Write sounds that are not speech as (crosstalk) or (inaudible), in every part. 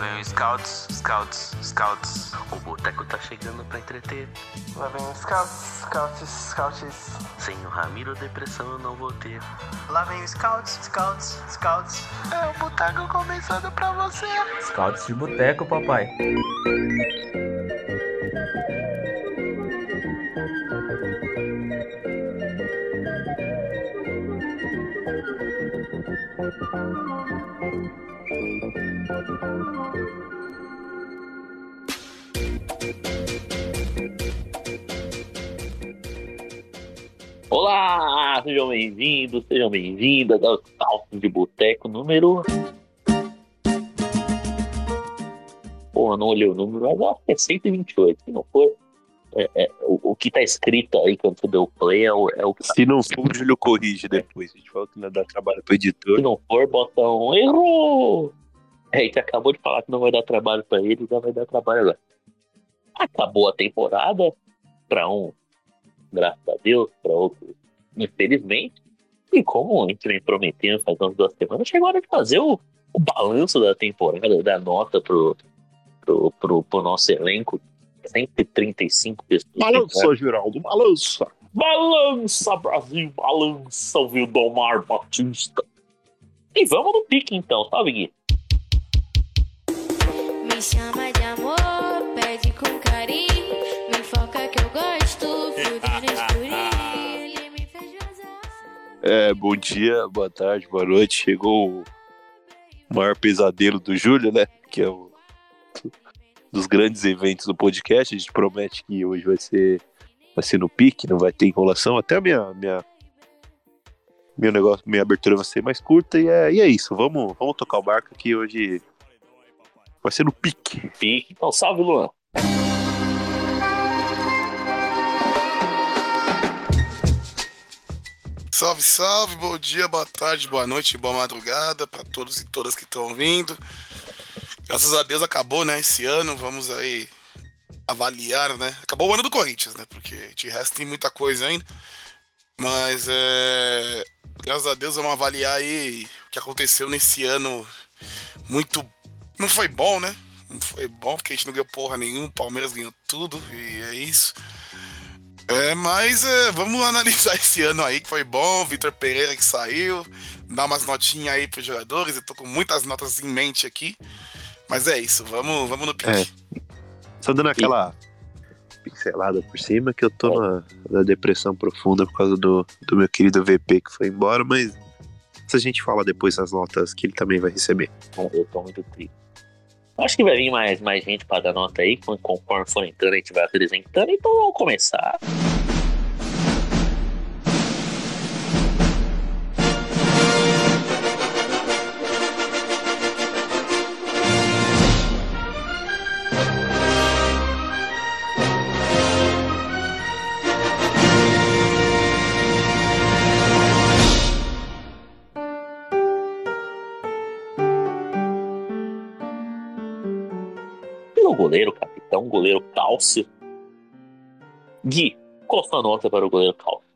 Lá vem o Scouts, Scouts, Scouts. O boteco tá chegando pra entreter. Lá vem o Scouts, Scouts, Scouts. Sem o Ramiro, depressão eu não vou ter. Lá vem o Scouts, Scouts, Scouts. É o boteco começando pra você. Scouts de boteco, papai. Olá, sejam bem-vindos, sejam bem-vindas ao Salto de Boteco número. Eu não olhei o número, mas acho que é 128. Se não for, é, é, o, o que tá escrito aí quando você deu play é o, é o que tá. Se não for, o Júlio corrige depois. A gente fala que não dá trabalho pro editor. Se não for, bota um erro. É, gente acabou de falar que não vai dar trabalho pra ele, já vai dar trabalho agora. Acabou a temporada, pra um, graças a Deus, pra outro, infelizmente. E como a gente vem prometendo faz umas duas semanas, chegou a hora de fazer o, o balanço da temporada, dar nota pro, pro, pro, pro nosso elenco. 135 pessoas. Balança, Geraldo, balança. Balança, Brasil, balança, o Vildomar Batista. E vamos no pique então, tá, Gui? Me chama de amor, É, bom dia, boa tarde, boa noite. Chegou o maior pesadelo do Júlio, né? Que é o dos grandes eventos do podcast. A gente promete que hoje vai ser vai ser no pique, não vai ter enrolação. Até a minha minha meu negócio, minha abertura vai ser mais curta e é, e é isso. Vamos, vamos tocar o barco aqui hoje. Vai ser no pique. Pique. Então, salve, Luan. Salve, salve, bom dia, boa tarde, boa noite, boa madrugada para todos e todas que estão vindo. Graças a Deus acabou, né, esse ano, vamos aí avaliar, né? Acabou o ano do Corinthians, né? Porque de resto tem muita coisa ainda. Mas é. Graças a Deus vamos avaliar aí o que aconteceu nesse ano muito. Não foi bom, né? Não foi bom, porque a gente não ganhou porra nenhuma, o Palmeiras ganhou tudo, e é isso. É, mas é, vamos analisar (laughs) esse ano aí que foi bom, Vitor Pereira que saiu, dar umas notinhas aí pros jogadores, eu tô com muitas notas em mente aqui. Mas é isso, vamos, vamos no pique. É. Só dando aquela pincelada por cima que eu tô na, na depressão profunda por causa do, do meu querido VP que foi embora, mas se a gente fala depois das notas que ele também vai receber. Bom, Eu tô muito triste. Acho que vai vir mais, mais gente pra dar nota aí, conforme for entrando a gente vai apresentando, então vamos começar. Goleiro, capitão, goleiro Cálcio. Gui, qual sua nota para o goleiro Cálcio?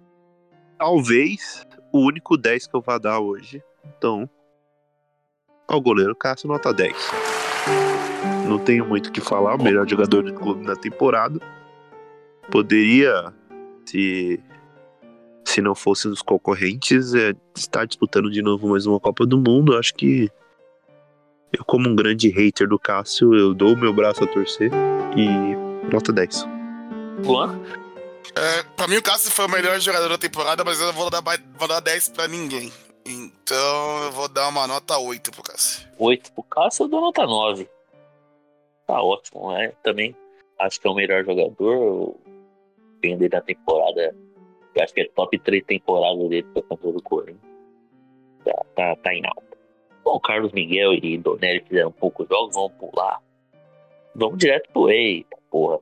Talvez o único 10 que eu vá dar hoje. Então, ao goleiro Cássio, nota 10. Não tenho muito o que falar, o melhor jogador do clube na temporada. Poderia, se, se não fossem os concorrentes, é, estar disputando de novo mais uma Copa do Mundo. Acho que eu, como um grande hater do Cássio, eu dou o meu braço a torcer e nota 10. Luan? É, pra mim o Cássio foi o melhor jogador da temporada, mas eu não vou dar, vou dar 10 pra ninguém. Então eu vou dar uma nota 8 pro Cássio. 8 pro Cássio, eu dou nota 9. Tá ótimo, é. Também acho que é o melhor jogador. Dele na temporada. Eu acho que é top 3 temporada dele pra campeão do Corinthians. Tá, tá, tá em alta. Bom, Carlos Miguel e Donelli fizeram poucos jogos, vamos pular. Vamos direto pro Eita, porra.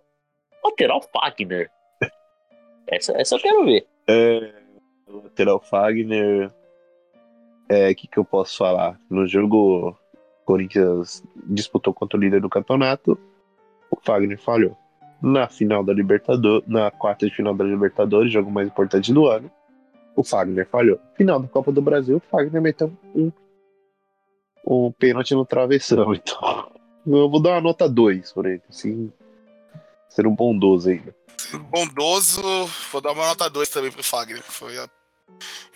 Lateral Fagner. (laughs) Essa, essa eu quero ver. É, lateral Fagner. É, o que, que eu posso falar? No jogo, Corinthians disputou contra o líder do campeonato. O Fagner falhou. Na final da Libertadores, na quarta de final da Libertadores, jogo mais importante do ano, o Fagner falhou. Final da Copa do Brasil, o Fagner meteu um, um pênalti no travessão. (laughs) Então, Eu vou dar uma nota 2 por ele, assim. Ser um bondoso ainda. Bondoso, vou dar uma nota 2 também pro Fagner. Foi a...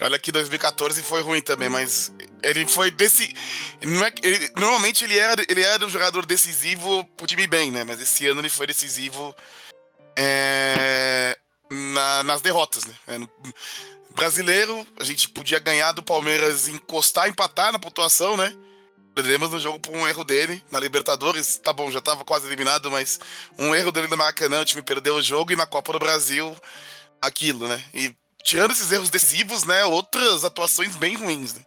Olha que 2014 foi ruim também, mas ele foi desse. Não é... ele- Normalmente ele era, ele era um jogador decisivo pro time bem, né? Mas esse ano ele foi decisivo é, na- nas derrotas, né? É, no- Brasileiro, a gente podia ganhar do Palmeiras, encostar, empatar na pontuação, né? Perdemos no jogo por um erro dele. Na Libertadores, tá bom, já tava quase eliminado, mas um erro dele no Maracanã, o time perdeu o jogo e na Copa do Brasil, aquilo, né? E tirando esses erros decisivos, né? Outras atuações bem ruins, né?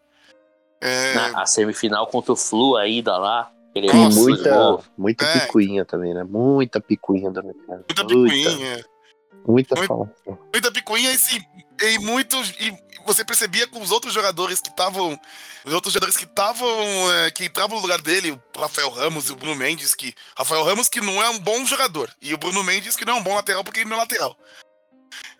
É, Na- a semifinal contra o Flu, a ida lá. Ele E Nossa, muita, muita É. picuinha também, né? Muita picuinha do mercado. muita picuinha. Muita Muito- falação. muita picuinha e, sim, e muitos. E você percebia com os outros jogadores que estavam. Os outros jogadores que estavam. é, que entravam no lugar dele, o Rafael Ramos e o Bruno Mendes, que. Rafael Ramos que não é um bom jogador. E o Bruno Mendes que não é um bom lateral porque ele não é lateral.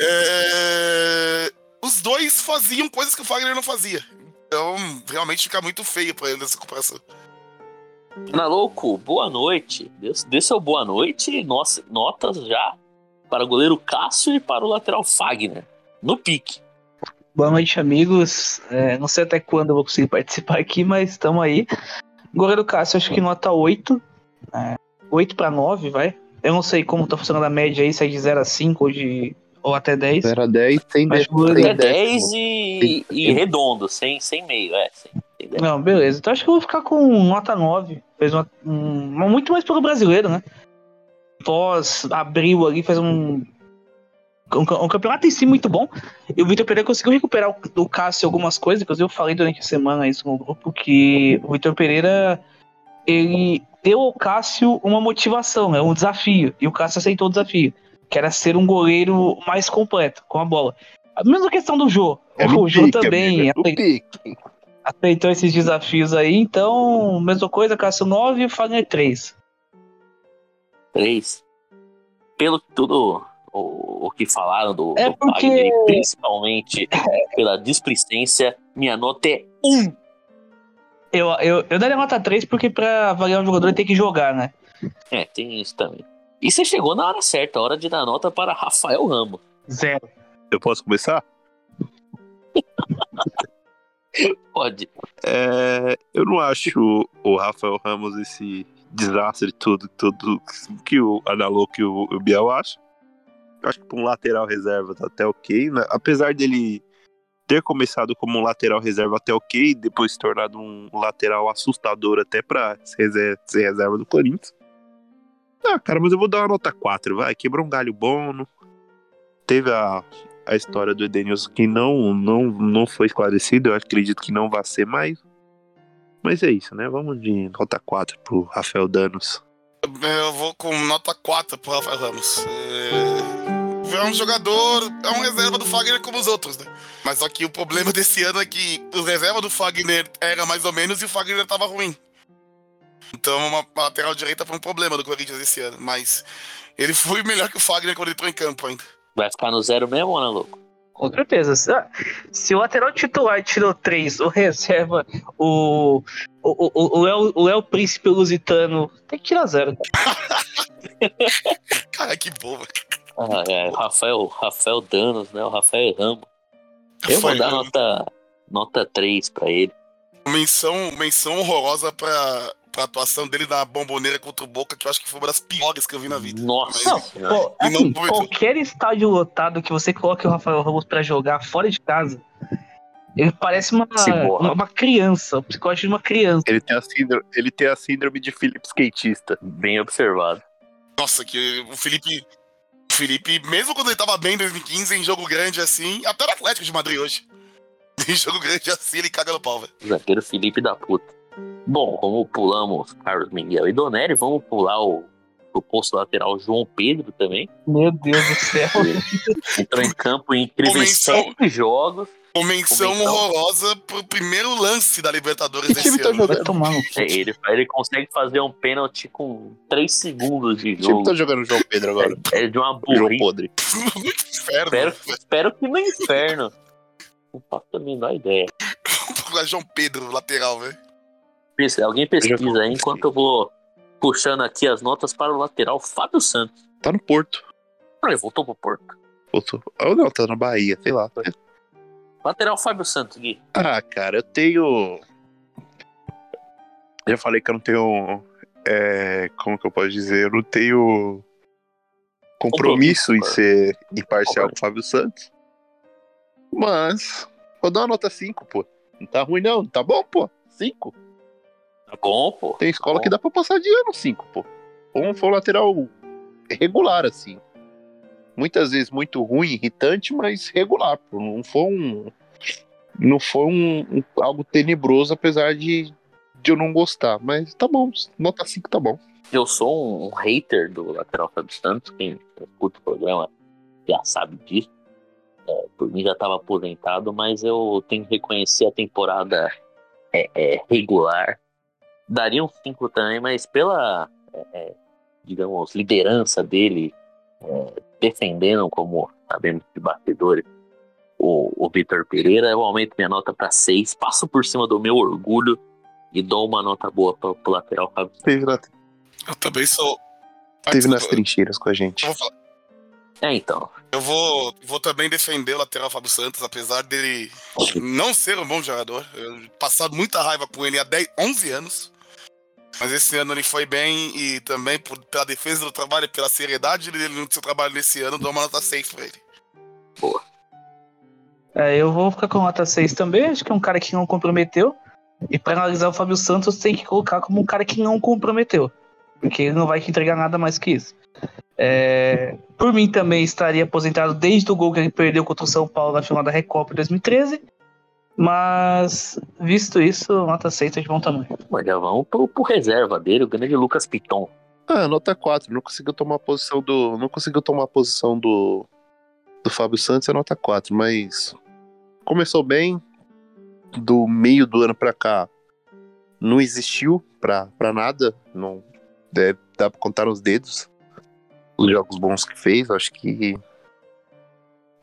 É, os dois faziam coisas que o Fagner não fazia. Então, realmente fica muito feio pra ele essa comparação. Ana Louco, boa noite. Dê, dê seu boa noite. Nossa, notas já para o goleiro Cássio e para o lateral Fagner. No pique. Boa noite, amigos. É, não sei até quando eu vou conseguir (laughs) participar aqui, mas estamos aí. Goleiro Cássio, acho que nota 8. É, 8 para 9, vai. Eu não sei como tá funcionando a média aí, se é de 0 a 5 ou, de, ou até 10. 0 a 10 sem Mas décimo. o sem É goleiro- 10 décimo. e, e redondo, sem, sem meio, é. Sem, sem. Não, beleza. Então acho que eu vou ficar com nota 9. Fez uma, um, muito mais pelo brasileiro, né? Pós abril ali, fez um. Um, um campeonato em si muito bom. E o Vitor Pereira conseguiu recuperar o, do Cássio algumas coisas. Inclusive, eu falei durante a semana isso no grupo, que o Vitor Pereira ele deu ao Cássio uma motivação, né, um desafio. E o Cássio aceitou o desafio, que era ser um goleiro mais completo com a bola. A mesma questão do Jô. É o Jô pique, também é aceitou aceitou esses desafios aí, então, mesma coisa, Cássio 9 e o Fagner 3. 3. Pelo que tudo o, o que falaram do, É do porque- principalmente (laughs) pela displicência, minha nota é 1. Eu, eu, eu daria nota 3 porque pra avaliar um jogador ele tem que jogar, né? É, tem isso também. E você chegou na hora certa, a hora de dar nota para Rafael Ramos. Zero. Eu posso começar? (laughs) Pode. É, eu não acho o Rafael Ramos esse desastre todo, todo que o Analô e o, o Biel acham. Acho que para um lateral reserva tá até ok, né? Apesar dele ter começado como um lateral reserva até ok, depois se tornado um lateral assustador até para ser, reser- ser reserva do Corinthians. Ah, cara, mas eu vou dar uma nota 4, vai. Quebrou um galho bom. Teve a, a história do Edenilson que não, não, não foi esclarecida. Eu acredito que não vai ser mais. Mas é isso, né? Vamos de nota 4 pro Rafael Danos. Eu vou com nota 4 pro Rafael Ramos. É... é um jogador, é um reserva do Fagner como os outros, né? Mas só que o problema desse ano é que o reserva do Fagner era mais ou menos e o Fagner tava ruim. Então uma uma lateral direita foi um problema do Corinthians esse ano. Mas ele foi melhor que o Fagner quando ele entrou em campo ainda. Vai ficar no zero mesmo, Ana Louco? Com certeza. Se, se o lateral titular tirou 3, o reserva, o. O, o, o, Léo, o Léo Príncipe Lusitano tem que tirar zero. (laughs) Cara, que boa. Ah, é, Rafael, Rafael Danos, né? O Rafael Ramos. Eu vou dar nota, nota 3 pra ele. menção, menção horrorosa pra, pra atuação dele na bomboneira contra o Boca, que eu acho que foi uma das piores que eu vi na vida. Nossa Não, não assim, foi- qualquer estádio lotado que você coloque o Rafael Ramos pra jogar fora de casa, ele parece uma, uma, uma criança, o psicólogo de uma criança. Ele tem a síndrome, ele tem a síndrome de Felipe Skatista. Bem observado. Nossa, que o Felipe. Felipe, mesmo quando ele tava bem em 2015, em jogo grande assim, até no Atlético de Madrid hoje. (laughs) Em jogo grande assim, ele caga no pau, velho. Zagueiro Felipe da puta. Bom, como pulamos Carlos Miguel e Donelli, vamos pular o, o posto lateral João Pedro também. Meu Deus do céu. Entrou em campo em incríveis sete jogos. Com menção Convenção. horrorosa pro primeiro lance da Libertadores Que desse time tá ano. jogando? Vai tomar no cu. É, Ele, ele consegue fazer um pênalti com 3 segundos de Que time jogo. tá jogando o João Pedro agora? É de uma João burrice. Podre. (laughs) Inferno. Espero, espero que no inferno. Não faço a menor ideia. velho. (laughs) João Pedro, lateral, velho. Alguém pesquisa aí enquanto eu vou puxando aqui as notas para o lateral Fábio Santos. Tá no Porto. Ah, ele voltou pro Porto. Porto. Ou não, tá na Bahia, sei lá. Lateral Fábio Santos, Gui. Ah, cara, eu tenho. Já falei que eu não tenho. é, como que eu posso dizer? Eu não tenho compromisso em ser imparcial Compromisso. com o Fábio Santos. Mas, vou dar uma nota 5, pô. Não tá ruim, não. Tá bom, pô. 5. Tá bom, pô. Tem escola Tá que dá pra passar de ano 5, pô. Um foi um lateral regular, assim. Muitas vezes muito ruim, irritante, mas regular, pô. Não foi um. Não foi um, um- algo tenebroso, apesar de, de eu não gostar. Mas tá bom, nota 5 tá bom. Eu sou um, um hater do lateral Fábio Santos. Quem escuta o programa já sabe disso. É, por mim já estava aposentado, mas eu tenho que reconhecer a temporada é, é, regular. Daria um 5 também, mas pela, é, é, digamos, liderança dele, defendendo, como sabemos de batedores, o, o Vitor Pereira, eu aumento minha nota para 6, passo por cima do meu orgulho e dou uma nota boa para o lateral Fábio Santos. Teve, na- Eu também sou. Ah, teve nas desculpa, trincheiras com a gente. eu vou falar. É, então. Eu vou, vou também defender o lateral Fábio Santos, apesar dele não ser um bom jogador. Eu passado muita raiva com ele há 10, 11 anos. Mas esse ano ele foi bem e também por, pela defesa do trabalho e pela seriedade dele no seu trabalho nesse ano, dou uma nota 6 pra ele. É, eu vou ficar com nota 6 também. Acho que é um cara que não comprometeu. E para analisar o Fábio Santos, tem que colocar como um cara que não comprometeu. Porque ele não vai te entregar nada mais que isso. É, por mim também estaria aposentado desde o gol que ele perdeu contra o São Paulo na final da Recopa em 2013. Mas, visto isso, nota 6 é de bom tamanho. Mas já vamos pro, pro reserva dele, o grande Lucas Piton. Ah, nota 4. Não conseguiu tomar a posição do. Não conseguiu tomar a posição do. Do Fábio Santos é nota 4, mas. Começou bem. Do meio do ano pra cá. Não existiu pra, pra nada. Não. Deve, dá pra contar nos dedos. Os jogos bons que fez. Acho que.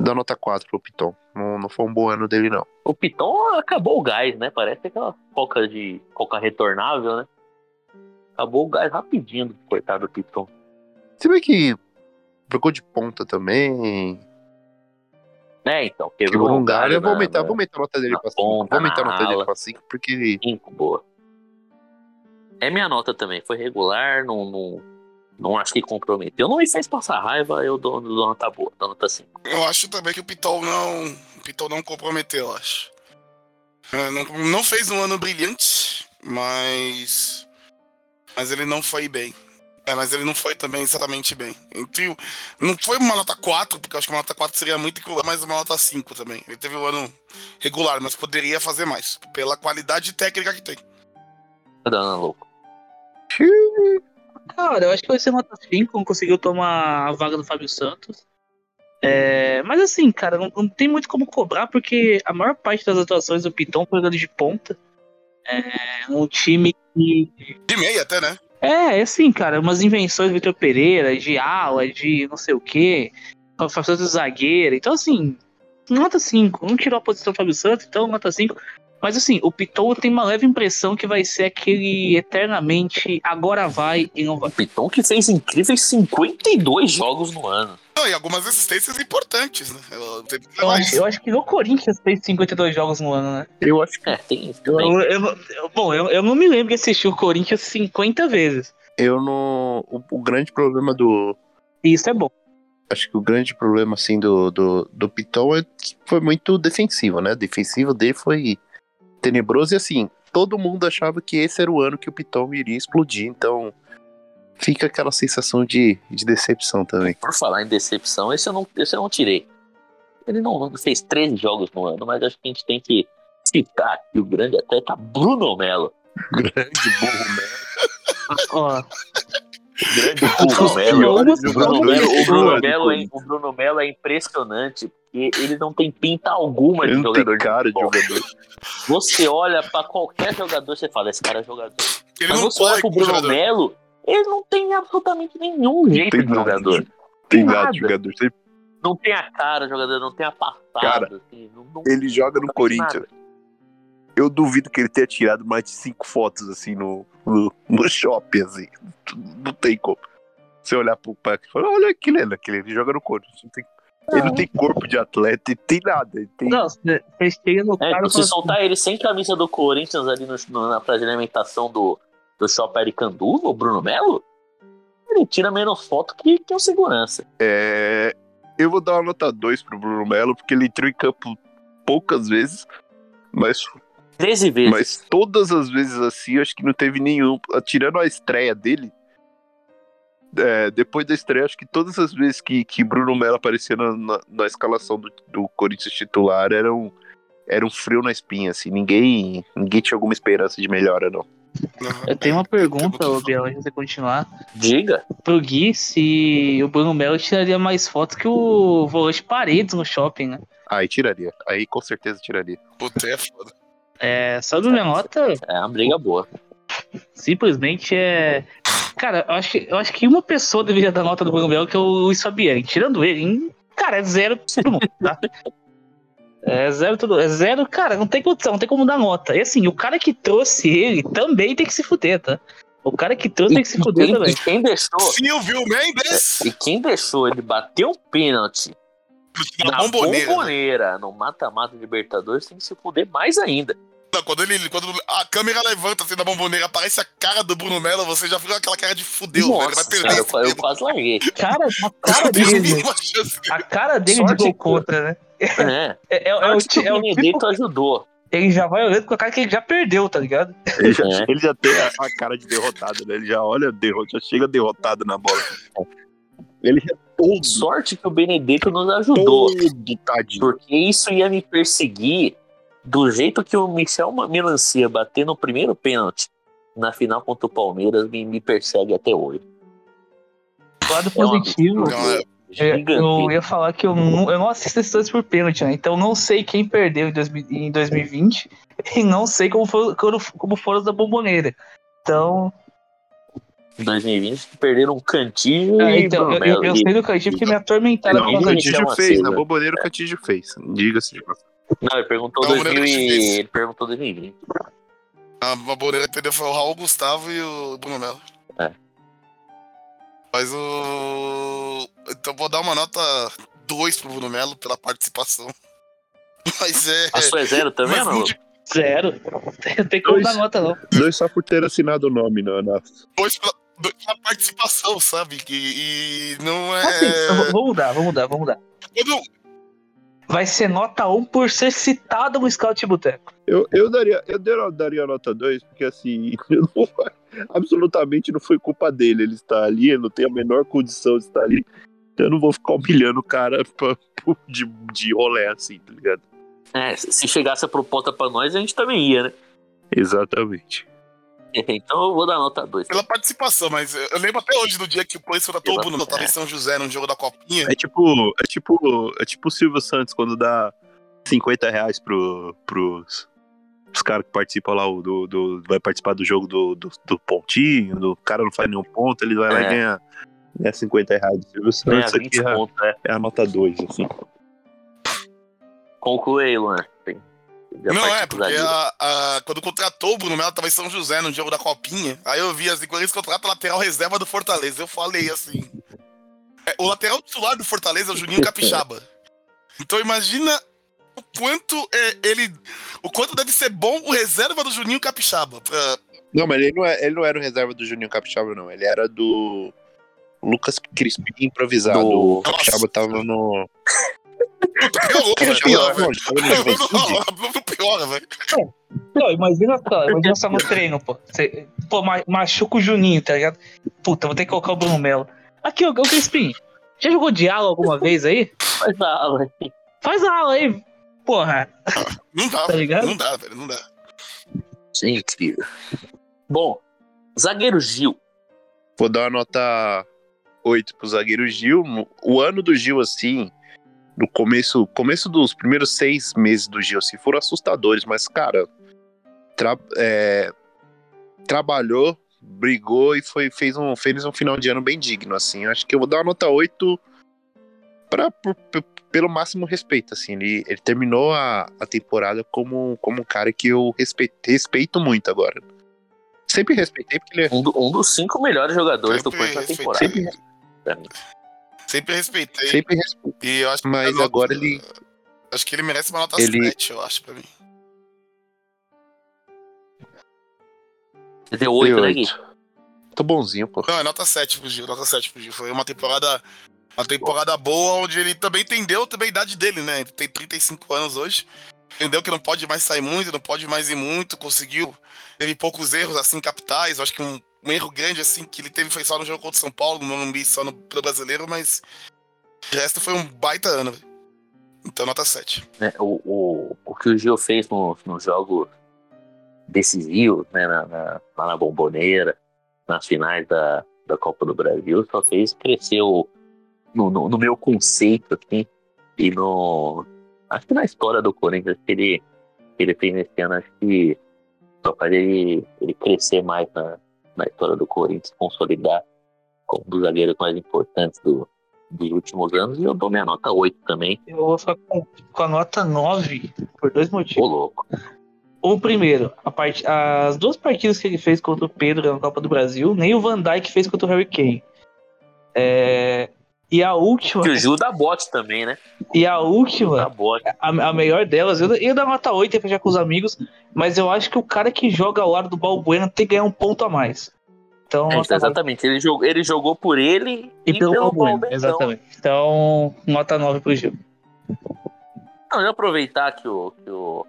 Dá nota 4 pro Piton. Não, não foi um bom ano dele, não. O Piton acabou o gás, né? Parece aquela coca de coca retornável, né? Acabou o gás rapidinho, coitado do Piton. Se bem que. Jogou de ponta também. É, então, Quebrou um galho. Eu vou aumentar, na- vou aumentar a nota dele na pra 5. ponta, Vou aumentar a nota dele ala. pra 5, porque. Cinco, boa. É minha nota também. Foi regular, não, não, não acho que comprometeu. Não me fez passar raiva, eu dou, dou nota boa, dou nota 5. Eu acho também que o Pitol não. O Pitol não comprometeu, eu acho. É, Não, não fez um ano brilhante, mas. Mas ele não foi bem. É, mas ele não foi também exatamente bem. Entre, não foi uma nota 4, porque eu acho que uma nota 4 seria muito cruel, mas uma nota 5 também. Ele teve um ano regular, mas poderia fazer mais, pela qualidade técnica que tem. Tá dando louco. Cara, eu acho que vai ser nota 5, não conseguiu tomar a vaga do Fábio Santos. É, mas assim, cara, não, não tem muito como cobrar, porque a maior parte das atuações do Piton foi jogando de ponta. É um time que. De meia até, né? É, é assim, cara, umas invenções do Vitor Pereira, de ala, de não sei o quê, Fábio Santos zagueiro. Então, assim, nota 5. Não tirou a posição do Fábio Santos, então nota 5. Mas assim, o Piton tem uma leve impressão que vai ser aquele eternamente agora vai e não vai. O Piton que fez incríveis 52 jogos no ano. Não, e algumas assistências importantes, né? Eu, Eu acho, eu acho que no Corinthians fez 52 jogos no ano, né? Eu acho que É, tem isso Eu, também. eu- eu- bom, eu, eu não me lembro de assistir o Corinthians 50 vezes. eu não. O, o grande problema do. Isso é bom. Acho que o grande problema, assim, do, do, do Piton é que foi muito defensivo, né? Defensivo dele foi tenebroso e, assim, todo mundo achava que esse era o ano que o Piton iria explodir, então fica aquela sensação de, de decepção também. Por falar em decepção, esse eu não, esse eu não tirei. Ele não, não fez 13 jogos no ano, mas acho que a gente tem que citar aqui o grande atleta Bruno Melo. Grande burro, né? Ó, O grande Bruno Melo. Vamos- O Bruno vamos- Melo, o Bruno vamos- Melo é, o Bruno Melo é impressionante, porque ele não tem pinta alguma de Ele jogador cara de jogador. Você olha pra qualquer jogador, você fala, esse cara é jogador. Ele Mas não você olha pro Bruno jogador. Melo, ele não tem absolutamente nenhum jeito tem de nada. jogador. Tem Nada. nada de jogador. Não tem a cara do jogador, não tem a passada. Cara, assim, não, não, Ele joga no Corinthians. nada. Eu duvido que ele tenha tirado mais de cinco fotos, assim, no, no, no shopping, assim. Não tem como. Você olhar pro Pac e falar, olha aquele, ele, aquele, ele joga no Corinthians. Não tem- ele não tem corpo de atleta, ele tem nada. Ele tem... Não, você chega no É, cara se fala soltar ele sem camisa do Corinthians ali no, no- na praia de alimentação do, do Shopping Aricanduva, o Bruno Melo, ele tira menos foto que, que o segurança. É, eu vou dar uma nota 2 pro Bruno Melo, porque ele entrou em campo poucas vezes, mas, 13 vezes. mas todas as vezes assim, eu acho que não teve nenhum. Tirando a estreia dele, é, depois da estreia, acho que todas as vezes que, que Bruno Melo aparecia na, na, na escalação do, do Corinthians titular era um, era um frio na espinha, assim. Ninguém, ninguém tinha alguma esperança de melhora, não. Eu tenho uma pergunta, ô Biel, antes de você continuar. Diga. Pro Gui, se o Bruno Melo tiraria mais fotos que o volante Paredes no shopping, né? Aí tiraria. Aí com certeza tiraria. Puta, é foda. É, sobre minha nota, É uma briga boa. simplesmente é. Cara, eu acho, que- eu acho que uma pessoa deveria dar nota do Bruno Melo, que é o Luiz Fabiani. Tirando ele, hein? cara, é zero pra todo mundo, tá? (laughs) É zero tudo. É zero, cara, não tem condição, não tem como dar nota. E assim, o cara que trouxe ele também tem que se fuder, tá? O cara que trouxe tem que se fuder quem, também. e quem deixou, Silvio Mendes! e quem deixou ele bater um pênalti Na na bomboneira. bomboneira, no mata-mata Libertadores tem que se fuder mais ainda. Não, quando, ele, quando a câmera levanta assim da bomboneira, aparece a cara do Bruno Melo, você já fica aquela cara de fudeu, velho. Vai Nossa, perder cara, eu, eu quase larguei. Cara, a cara dele. A cara dele Sorte de gol contra, né? É, (laughs) É, é, é o, é o o tipo, Benedetto ajudou. ele já vai olhando com a cara que ele já perdeu, tá ligado? Ele já, É. ele já tem a, a cara de derrotado, né? Ele já olha, já chega derrotado na bola. Ele já todo, Sorte que o Benedetto nos ajudou. todo tadinho. Porque isso ia me perseguir do jeito que o Michel Melancia bater no primeiro pênalti na final contra o Palmeiras me, me persegue até hoje. Do lado positivo, Não, é- é, eu ia falar que eu não, eu não assisto esses dois por pênalti, né? Então não sei quem perdeu em, 2000 em 2020 e não sei como, como, como foram os da bomboneira. Então, Em 2020 que perderam um cantinho é, e então eu, Bruno eu, Melo. eu sei do cantinho porque me atormentaram Não, o. Cantígio fez, na boboneira o Cantígio fez. Diga-se de passagem. Não, ele perguntou Não, o Bruno 2000 e... Ele perguntou 2020. a bomboneira que perdeu foi o Raul Gustavo e o Bruno Melo. É. Mas o. Então vou dar uma nota 2 pro Bruno Melo pela participação. (laughs) Mas é. A sua é zero também, mas não? não de- Zero. (laughs) Não tem como Dois. dar nota, não. Dois só por ter assinado o nome na, na- dois pela, dois pela participação, sabe? E, e não é. Assim, vou- vou mudar, vou mudar, vou mudar. Quando, Vai ser nota 1 por ser citado no Scout Boteco. Eu, eu daria, eu daria, nota 2, porque assim, (laughs) eu não- absolutamente não foi culpa dele ele estar ali, ele não tem a menor condição de estar ali. Então eu não vou ficar humilhando o cara (laughs) pra- de, de rolé assim, tá ligado? É, se chegasse a proposta pra nós, a gente também ia, né? Exatamente. (laughs) Então eu vou dar nota 2. pela participação, mas eu lembro até hoje do dia que o Corinthians contratou o Bruno. É. em São José num jogo da Copinha. É tipo, é tipo, é tipo o Silvio Santos quando dá 50 reais pro, pros, pros caras que participam lá, do, do- vai participar do jogo do, do, do pontinho, do cara não faz nenhum ponto, ele vai lá É. e ganha, ganha 50 reais. Silvio Santos aqui 20 é, pontos, né? é a nota 2, assim. Conclui aí, Luan. Não, é, porque a, a- quando contratou o Bruno Melo, tava em São José no jogo da Copinha. Aí eu vi assim, quando eles contratam lateral reserva do Fortaleza, eu falei assim. é, o lateral titular do Fortaleza é o Juninho Capixaba. (laughs) Então imagina o quanto é, ele. O quanto deve ser bom o reserva do Juninho Capixaba. pra- Não, mas ele não, é, ele não era o reserva do Juninho Capixaba, não. Ele era do Lucas Crispim improvisado. Do- O Capixaba tava no. Pior, não, piora, velho. Não, imagina só, imagina só no treino, pô. Você, pô, ma- machuca o Juninho, tá ligado? Puta, vou ter que colocar o Bruno Melo. Aqui, ô, ô Crispim, já jogou de ala alguma vez aí? Faz a aula aí. Faz a ala aí, porra. Não dá, Tá ligado? Não dá, velho. Não dá. Gente, Bom, zagueiro Gil. Vou dar uma nota 8 pro zagueiro Gil. O ano do Gil, assim, no começo, começo dos primeiros seis meses do Gil, assim, foram assustadores, mas, cara, tra- é, trabalhou, brigou e foi, fez, um, fez um final de ano bem digno, assim. Eu acho que eu vou dar uma nota 8 pra, pelo máximo respeito, assim. Ele, ele terminou a, a temporada como, como um cara que eu respeito, respeito muito agora. Sempre respeitei porque ele é. Um, do- um dos cinco melhores jogadores do Sempre Corinthians na temporada. respeitei. Sempre respeitei. Sempre respeitei. E eu acho que Mas nota- agora ele- Acho que ele merece uma nota Ele- 7, eu acho, pra mim. Você deu oito, né, Gui? Tô bonzinho, pô. Não, é nota 7 pro Gil, nota 7 pro Gil. Foi uma temporada. Uma temporada boa, onde ele também entendeu também a idade dele, né? Ele tem 35 anos hoje. Entendeu que não pode mais sair muito, não pode mais ir muito, conseguiu. Teve poucos erros, assim, capitais. Eu acho que um, um erro grande, assim, que ele teve foi só no jogo contra o São Paulo, no Morumbi, só no pro brasileiro, mas. O resto foi um baita ano. Então, nota 7. né, o, o, o que o Gil fez no, no jogo decisivo, né, na, na- lá na Bomboneira, nas finais da, da Copa do Brasil, só fez crescer o, no, no, no meu conceito, assim, e no. Acho que na história do Corinthians que ele, ele fez nesse ano, acho que só faz ele, ele crescer mais na, na história do Corinthians, consolidar como um dos zagueiros mais importantes do, dos últimos anos, e eu dou minha nota 8 também. Eu vou ficar com, com a nota 9 por dois Ô, motivos. louco. O primeiro, a part... as duas partidas que ele fez contra o Pedro na Copa do Brasil, nem o Van Dijk fez contra o Harry Kane. É, E a última, Que o Gil dá bote também, né? e a última, bote. a, a melhor delas, eu ia dar nota 8 ia fechar com os amigos, mas eu acho que o cara que joga ao lado do Balbuena tem que ganhar um ponto a mais. Então, É, então, exatamente. Ele jogou, ele jogou por ele E pelo Balbuena, Balbuena. exatamente. Então, nota 9 pro Gil. Não, eu aproveitar que o, que o,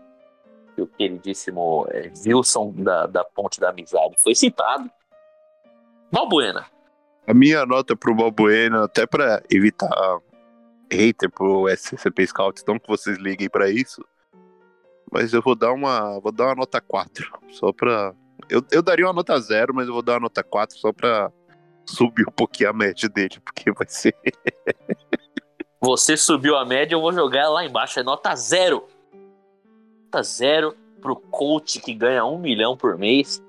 que o queridíssimo é, Wilson da, da Ponte da Amizade foi citado. Balbuena. A minha nota pro Balbuena, até pra evitar hater pro SCP Scouts, não que vocês liguem pra isso. Mas eu vou dar uma. Vou dar uma nota 4. Só pra. Eu, eu daria uma nota 0, mas eu vou dar uma nota 4 só pra subir um pouquinho a média dele, porque vai ser. (laughs) Você subiu a média, eu vou jogar lá embaixo. É nota zero. Nota zero pro coach que ganha um milhão por mês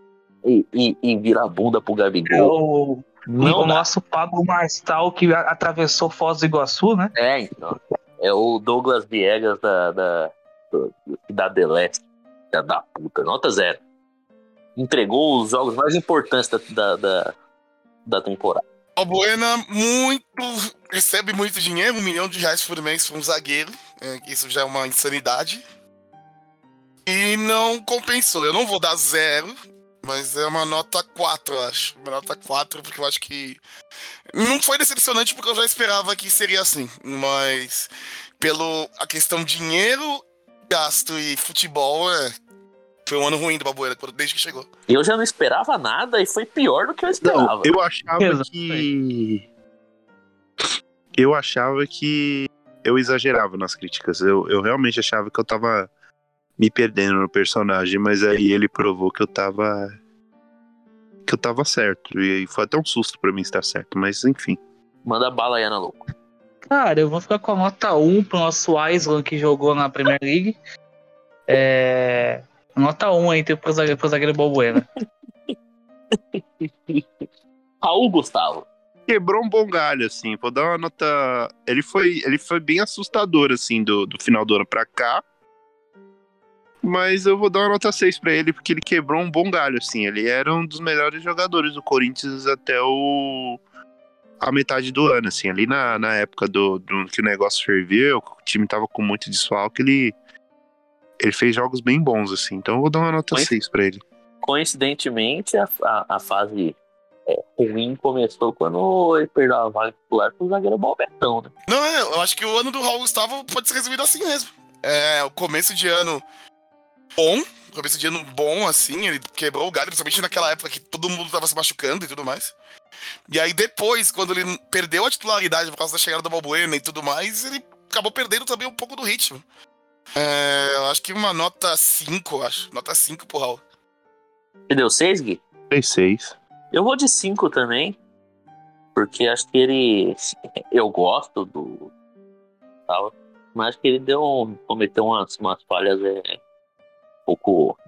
e, e, e vira a bunda pro É Gabigol. o, Não o dá. nosso Pablo Marçal que atravessou Foz do Iguaçu, né? É, então. É o Douglas Viegas da, da, da The Leste. Da, da puta. Nota zero. Entregou os jogos mais importantes da, da, da, da temporada. O Buena muito. recebe muito dinheiro, um milhão de reais por mês para um zagueiro. é, que isso já é uma insanidade. E não compensou. Eu não vou dar zero, mas é uma nota 4, eu acho. Uma nota 4, porque eu acho que. Não foi decepcionante porque eu já esperava que seria assim. Mas pelo a questão dinheiro, gasto e futebol, é. Foi um ano ruim do Babuena desde que chegou. Eu já não esperava nada e foi pior do que eu esperava. Não, eu achava Exatamente. que. Eu achava que eu exagerava nas críticas. Eu, eu realmente achava que eu tava me perdendo no personagem, mas aí ele provou que eu tava. que eu tava certo. E aí foi até um susto pra mim estar certo, mas enfim. Manda bala aí, Ana Louco. Cara, eu vou ficar com a nota 1 pro nosso Island que jogou na Premier League. É. Nota 1 aí pro zagueiro, pro zagueiro Balbuena. (laughs) Raul Gustavo. Quebrou um bom galho, assim. Vou dar uma nota. Ele foi, ele foi bem assustador, assim, do, do final do ano pra cá. Mas eu vou dar uma nota 6 pra ele, porque ele quebrou um bom galho, assim. Ele era um dos melhores jogadores do Corinthians até o. a metade do ano, assim. Ali na, na época do, do que o negócio ferveu, o time tava com muito desfalque, ele. Ele fez jogos bem bons, assim. Então eu vou dar uma nota Oi? 6 pra ele. Coincidentemente, a, a, a fase é, ruim começou quando ele perdeu a vaga titular pro zagueiro Balbetão, né? Não, é, eu acho que o ano do Raul Gustavo pode ser resumido assim mesmo. É, o começo de ano bom, começo de ano bom, assim, ele quebrou o galho, principalmente naquela época que todo mundo tava se machucando e tudo mais. E aí depois, quando ele perdeu a titularidade por causa da chegada do Balbuena e tudo mais, ele acabou perdendo também um pouco do ritmo. É, eu acho que uma nota 5, eu acho. Nota 5 pro Raul. Você deu 6, Gui? 6. Eu vou de 5 também. Porque acho que ele. Eu gosto do. Tal, mas acho que ele deu um, cometeu umas, umas falhas é, pouco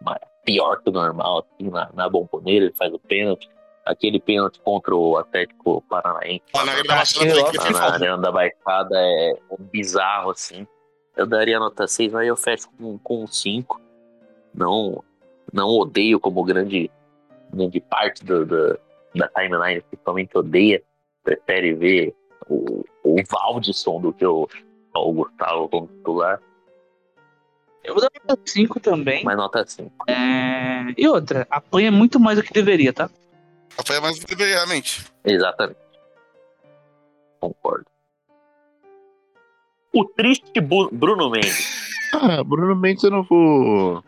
pior que o normal, assim, na, na bomboneira, ele faz o pênalti. Aquele pênalti contra o Atlético Paranaense. Lá na. Arena da Baixada é um bizarro, assim. Eu daria nota 6, mas eu fecho com, com 5. Não, não odeio como grande grande parte do, do- da timeline principalmente odeia, prefere ver o, o Valdisson do que o, o Gustavo como titular, Eu vou dar nota 5 também. mas nota 5. É, E outra, apanha muito mais do que deveria, tá? Foi mais do que deveria, realmente. Exatamente. Concordo. O triste Bu- Bruno Mendes. Ah, Bruno Mendes eu não vou.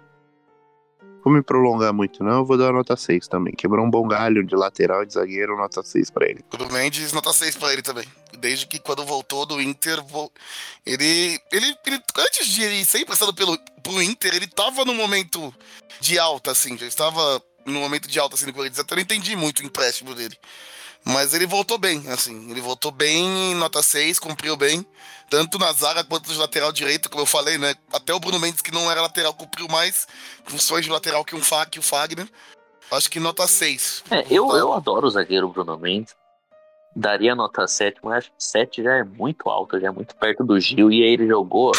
Vou me prolongar muito, não. Eu vou dar nota 6 também. Quebrou um bom galho de lateral e de zagueiro, nota 6 pra ele. O do Mendes, nota 6 pra ele também. Desde que quando voltou do Inter, ele, ele, ele- Antes de ele ser emprestado pelo, pro Inter, ele tava num momento de alta, assim. Já estava num momento de alta, assim, no Corinthians. Até não entendi muito o empréstimo dele. Mas ele voltou bem, assim. Ele voltou bem, nota 6, cumpriu bem. Tanto na zaga quanto de lateral direito, como eu falei, né? Até o Bruno Mendes, que não era lateral, cumpriu mais funções de lateral que, Fa, que o Fagner. Acho que nota 6. É, eu, eu adoro o zagueiro Bruno Mendes. Daria nota 7, mas acho que 7 já é muito alto, já é muito perto do Gil. E aí ele jogou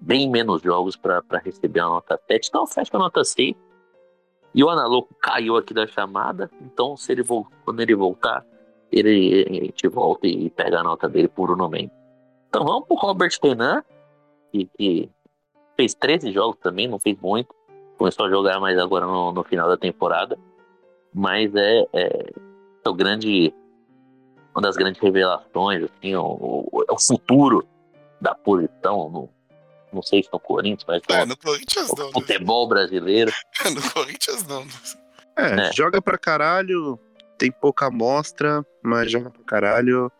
bem menos jogos pra receber a nota 7. Então fecha a nota 6. E o Analoco caiu aqui da chamada. Então se ele quando ele voltar, ele, a gente volta e pega a nota dele por Mendes. Então vamos pro Robert Renan, que, que fez 13 jogos também, não fez muito. Começou a jogar mais agora no, no final da temporada. Mas é, é, é o grande. Uma das grandes revelações, assim, o, o, é o futuro da posição, no, não sei se no Corinthians, mas É, no, no Corinthians não. no futebol brasileiro. né? (laughs) No Corinthians não. É, É. joga pra caralho, tem pouca amostra, mas joga pra caralho.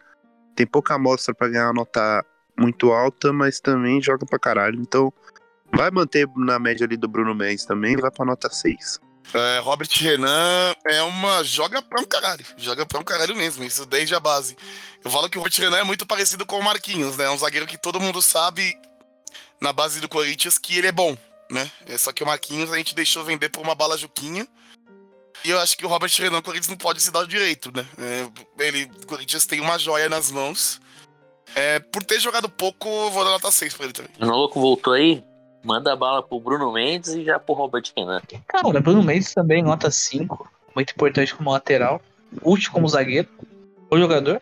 Tem pouca amostra pra ganhar uma nota muito alta, mas também joga pra caralho. Então, vai manter na média ali do Bruno Mendes também, vai pra nota 6. É, Robert Renan é uma. Joga pra um caralho. Joga pra um caralho mesmo, isso desde a base. Eu falo que o Robert Renan é muito parecido com o Marquinhos, né? É um zagueiro que todo mundo sabe na base do Corinthians que ele é bom, né? É só que o Marquinhos a gente deixou vender por uma bala Juquinha. E eu acho que o Robert Renan, o Corinthians não pode se dar o direito, né? É, ele, o Corinthians tem uma joia nas mãos. É, por ter jogado pouco, eu vou dar nota 6 pra ele também. O Louco voltou aí, manda a bala pro Bruno Mendes e já pro Robert Renan. Cara, Bruno Mendes também, nota 5. Muito importante como lateral. Útil como zagueiro. O jogador,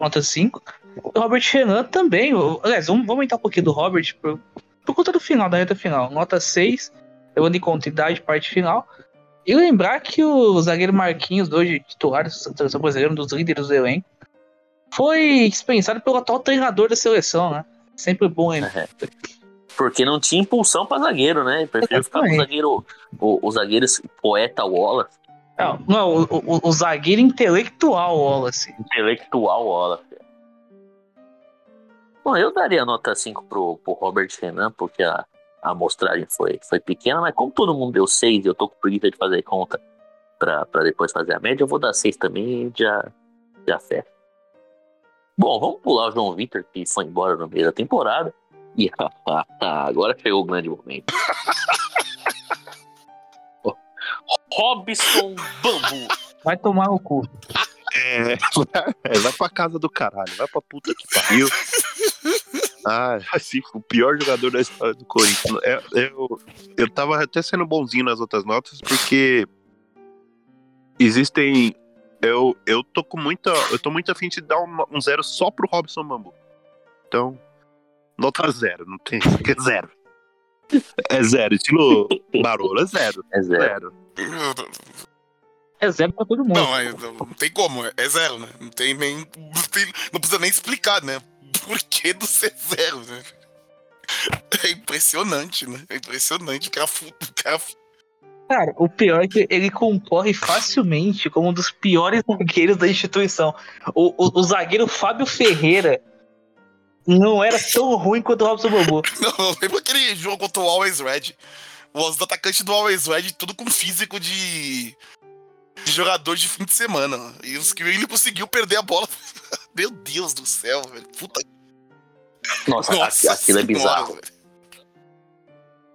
nota 5. O Robert Renan também. Aliás, vamos, vamos aumentar um pouquinho do Robert por, por conta do final, da reta final. Nota 6. Levando em conta idade, parte final. E lembrar que o zagueiro Marquinhos, hoje titular da seleção brasileira, um dos líderes do elenco, foi dispensado pelo atual treinador da seleção, né? Sempre bom lembrar. Porque não tinha impulsão pra zagueiro, né? Preferiu ficar com o zagueiro, o, o zagueiro poeta Wallace, Não, não o, o- o zagueiro intelectual, Wallace. intelectual Wallace. Bom, eu daria nota 5 pro, pro Robert Renan, porque a, a amostragem foi, foi pequena, mas como todo mundo deu 6 e eu tô com preguiça de fazer conta pra, pra depois fazer a média, eu vou dar 6 também e já, já fecha. Bom, vamos pular o João Vitor, que foi embora no meio da temporada. E (laughs) agora chegou o grande momento. Robson Bambu. Vai tomar no cu. É, é, (laughs) vai pra casa do caralho, vai pra puta que pariu. (laughs) Ah, (laughs) assim, o pior jogador da história do Corinthians. É, eu, eu tava até sendo bonzinho nas outras notas, porque existem. Eu, eu tô com muita. Eu tô muito afim de dar um, um zero só pro Robson Bambu. Então, nota zero, não tem. (laughs) É zero. É zero, estilo Barolo, é zero. É zero. Zero. É zero pra todo mundo. Não, é- não, tem como, é- é zero, né? Não tem nem. Não, tem- não precisa nem explicar, né? Por que do ser zero, né? É impressionante, né? É impressionante. O cara, o cara Cara, o pior é que ele concorre facilmente como um dos piores (laughs) zagueiros da instituição. O, o, o zagueiro Fábio Ferreira não era tão ruim quanto o Robson Bambu. (laughs) Não, lembra aquele jogo contra o Always Red? Os atacantes do Always Red, tudo com físico de, de jogador de fim de semana. E os que ele conseguiu perder a bola. (laughs) Meu Deus do céu, velho. Puta Nossa, Nossa aqui- aquilo é bizarro.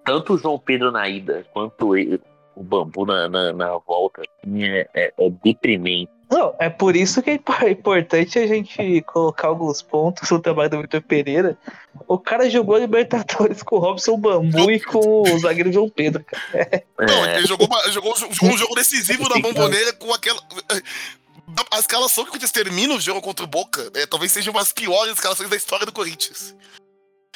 Tanto o João Pedro na ida quanto ele- o Bambu na, na, na volta assim, é, é, é deprimente. Não, é por isso que é é importante a gente colocar alguns pontos no trabalho do Vitor Pereira. O cara jogou a Libertadores com o Robson Bambu e com o zagueiro João Pedro, cara. Não, É, ele jogou, uma- jogou, jogou um jogo decisivo da Sim, (laughs) bomboneira com aquela. A escalação que o Corinthians termina o jogo contra o Boca é, talvez seja uma das piores escalações da história do Corinthians.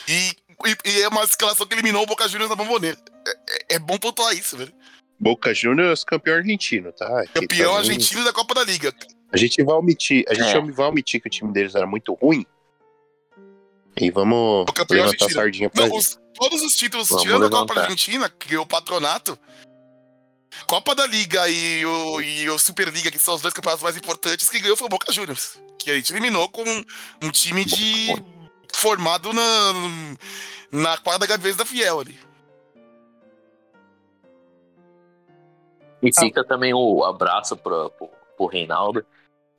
E, e- e é uma escalação que eliminou o Boca Juniors na bomboneira. É, é- é bom pontuar isso, velho. Boca Juniors campeão argentino, tá? Aqui Campeão também- argentino da Copa da Liga. A gente vai omitir, a gente É. vai omitir que o time deles era muito ruim. E vamos levantar a sardinha pra Não, gente. os- todos os títulos, Vamos tirando a Copa. Argentina, que ganhou o patronato, Copa da Liga e o, e o Superliga, que são os dois campeonatos mais importantes, que ganhou foi o Boca Juniors. Que a gente eliminou com um time de. formado na. na quadra vez da Fiel ali. E fica também o abraço pro, pro, pro Reinaldo,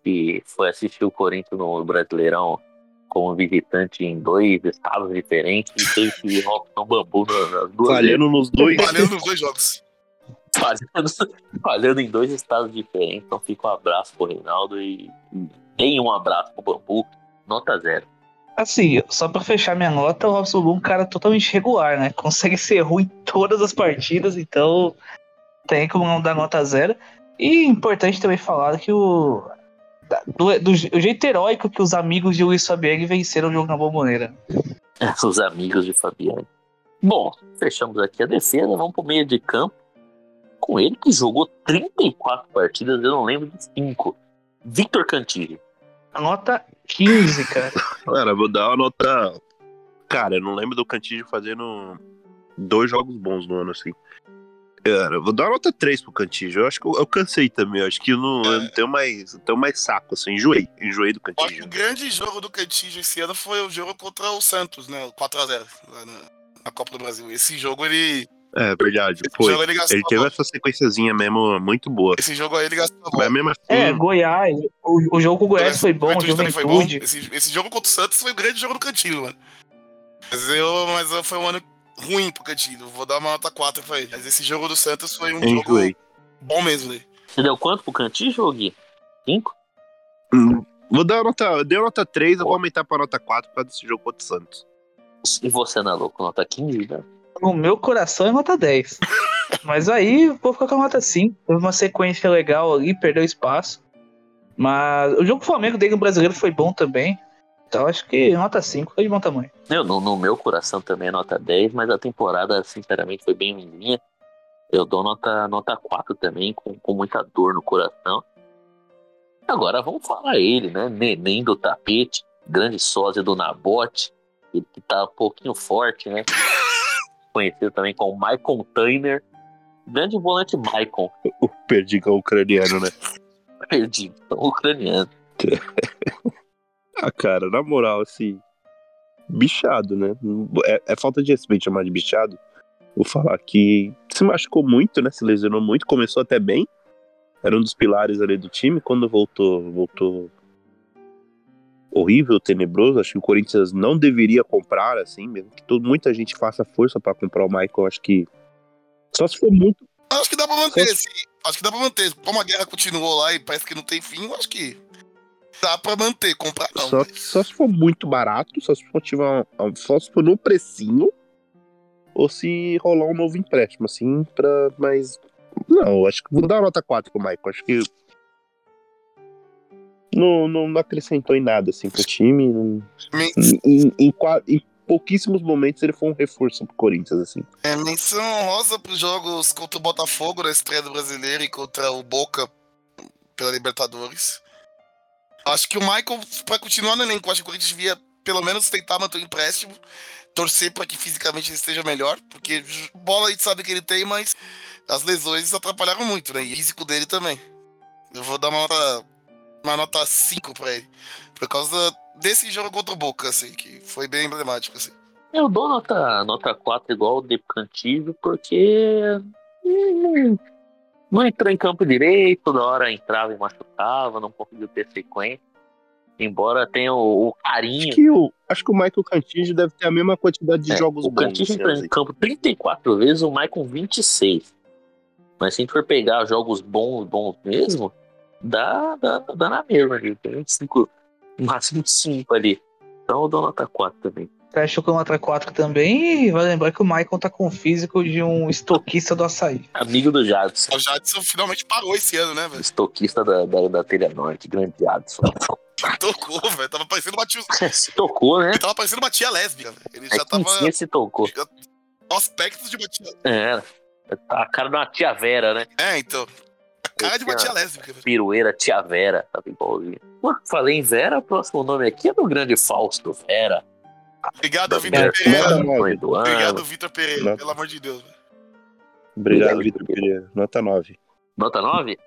que foi assistir o Corinthians no Brasileirão como visitante em dois estados diferentes e teve que Robson Bambu nas duas Falhando nos dois. Valendo nos dois jogos. Falhando, (laughs) falhando em dois estados diferentes. Então fica um abraço pro Reinaldo e deem um abraço pro Bambu, nota zero. Assim, só pra fechar minha nota, o Robson Bambu é um cara totalmente regular, né? Consegue ser ruim em todas as partidas, então tem como não dar nota zero. E importante também falar que o. Do, do je- o jeito heróico que os amigos de Luiz Fabiani venceram o jogo na bomboneira. (laughs) Os amigos de Fabiano. Bom, fechamos aqui a defesa, vamos pro meio de campo. Com ele que jogou 34 partidas, eu não lembro de 5. Victor Cantillo. Nota 15, cara. (laughs) Cara, vou dar uma nota. Cara, eu não lembro do Cantillo fazendo dois jogos bons no ano assim. Cara, eu vou dar uma nota 3 pro Cantillo. Eu acho que eu, eu cansei também. Eu acho que eu não, eu não tenho mais, não tenho mais saco, assim. Enjoei. Enjoei do Eu acho que Cantillo. o grande jogo do Cantillo esse ano foi o jogo contra o Santos, né? O 4x0 lá na, na Copa do Brasil. Esse jogo ele. É, verdade. Foi. ele gastou. Ele teve essa sequenciazinha mesmo muito boa. Esse jogo aí ele gastou. Mas mesmo assim. É, Goiás. O, o jogo com o Goiás foi bom, Juventude também foi bom. Esse, esse jogo contra o Santos foi o grande jogo do Cantillo, mano. Mas, eu, mas eu- foi um ano ruim pro Cantillo. Vou dar uma nota 4 pra ele. Mas esse jogo do Santos foi um jogo bom mesmo, né? Você deu quanto pro Cantillo, Gui? 5? Hum, Vou dar uma nota. Eu dei uma nota 3, eu vou aumentar pra nota 4 por causa desse jogo contra o Santos. E você, na louco, nota 15, né? No meu coração é nota 10. Mas aí vou ficar com a nota 5. Teve uma sequência legal ali, perdeu espaço. Mas o jogo do Flamengo dele no brasileiro foi bom também. Então acho que nota 5 foi de bom tamanho. Eu, no, no meu coração também é nota 10, mas a temporada, sinceramente, foi bem ruimzinha. Eu dou nota, nota 4 também, com, com muita dor no coração. Agora vamos falar ele, né? Neném do tapete, grande sósia do Nabote, ele que tá um pouquinho forte, né? Conhecido também como Michael Tainer. Grande volante Michael, (laughs) O perdigão ucraniano, né? (laughs) perdido, ucraniano. (laughs) Ah, cara, na moral, assim. Bichado, né? É, é falta de respeito chamar de bichado. Vou falar que se machucou muito, né? Se lesionou muito, começou até bem. Era um dos pilares ali do time. Quando voltou, voltou horrível, tenebroso. Acho que o Corinthians não deveria comprar, assim, mesmo que todo, muita gente faça força pra comprar o Michael. Acho que só se for muito. Acho que dá pra manter esse. Acho que dá pra manter. Como a guerra continuou lá e parece que não tem fim, acho que dá pra manter. Comprar não. Só, só se for muito barato, só se for tiver um, só se for no precinho, ou se rolar um novo empréstimo, assim, pra. Mas. Não, acho que vou dar uma nota 4 pro Michael. Acho que. Não, não, não acrescentou em nada, assim, pro time. não- Em, em, em pouquíssimos momentos ele foi um reforço pro Corinthians, assim. É, menção honrosa pros jogos contra o Botafogo na estreia do brasileiro e contra o Boca pela Libertadores. Acho que o Michael, pra continuar no elenco, acho que o Corinthians devia pelo menos tentar manter o empréstimo, torcer pra que fisicamente ele esteja melhor, porque bola a gente sabe que ele tem, mas as lesões atrapalharam muito, né? E o físico dele também. Eu vou dar uma nota, uma nota 5 pra ele. Por causa desse jogo contra o Boca, assim, que foi bem emblemático, assim. Eu dou nota, nota 4 igual o de Cantillo, porque hum, não entrou em campo direito, toda hora entrava e machucava, não conseguiu ter sequência. Embora tenha o, o carinho. Acho que, o, acho que o Michael Cantillo deve ter a mesma quantidade de É, jogos o bons. Cantillo assim, entrou assim. em campo 34 vezes, o Maicon 26. Mas se a gente for pegar jogos bons, bons mesmo, dá, dá, dá na mesma ali. Tem 5, no máximo 5 ali. Então eu dou nota 4 também. Fechou com nota 4 também. E vai lembrar que o Michael tá com o físico de um estoquista do açaí. Amigo do Jadson. O Jadson finalmente parou esse ano, né, velho? Estoquista da, da, da Telha Norte, grande Jadson. (laughs) Tocou, velho. Tava parecendo uma tia. Se (laughs) tocou, né? Ele tava parecendo uma tia lésbica, velho. Ele já É tava. que se tocou. Aspectos de uma tia. É. A cara de uma tia Vera, né? É, então. Cara de uma tia lésbica. Pirueira Tia Vera. Tava igualzinho. Pô, falei em Vera, o próximo nome aqui é do grande Fausto Vera. Obrigado, Vitor Pereira. Obrigado, Vitor Pereira. Pelo amor de Deus, velho. Obrigado, Vitor Pereira. Nota 9. Nota 9?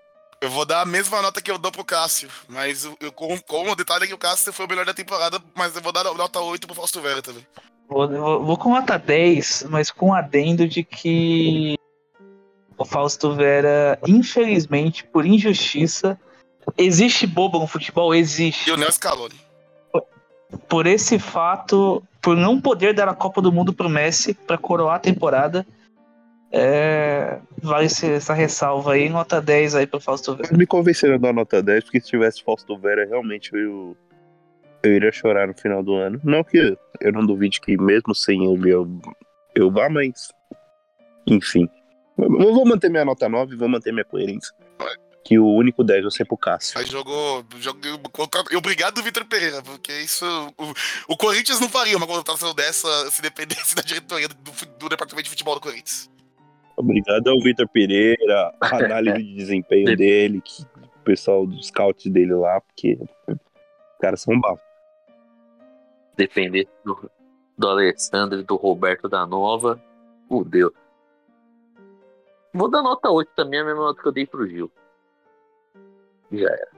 Eu vou dar a mesma nota que eu dou pro Cássio. Mas eu, eu- com, com o detalhe é que o Cássio foi o melhor da temporada, mas eu vou dar nota 8 pro Fausto Vera também. Vou, vou- vou com nota 10, mas com adendo de que o Fausto Vera, infelizmente, por injustiça, existe bobo no futebol? Existe. E o Nelson Scaloni. Por esse fato, por não poder dar a Copa do Mundo pro Messi para coroar a temporada, é, vale essa ressalva aí, nota 10 aí pro Fausto Vera. Me convenceram a dar nota 10, porque se tivesse Fausto Vera, realmente eu, eu iria chorar no final do ano. Não que eu não duvide que mesmo sem ele eu, eu vá, mas. Enfim. Eu vou manter minha nota 9 vou manter minha coerência. Que o único 10 vai ser pro Cássio. Aí jogou. jogou obrigado, Vitor Pereira, porque isso. O, o Corinthians não faria uma contratação dessa se dependesse da diretoria do, do departamento de futebol do Corinthians. Obrigado ao Vitor Pereira, a (laughs) análise de desempenho dele, que, o pessoal dos scouts dele lá, porque os caras são bafos. Depender do, do Alessandro e do Roberto da Nova. Fudeu. Vou dar nota 8 também, a mesma nota que eu dei pro Gil. Já era.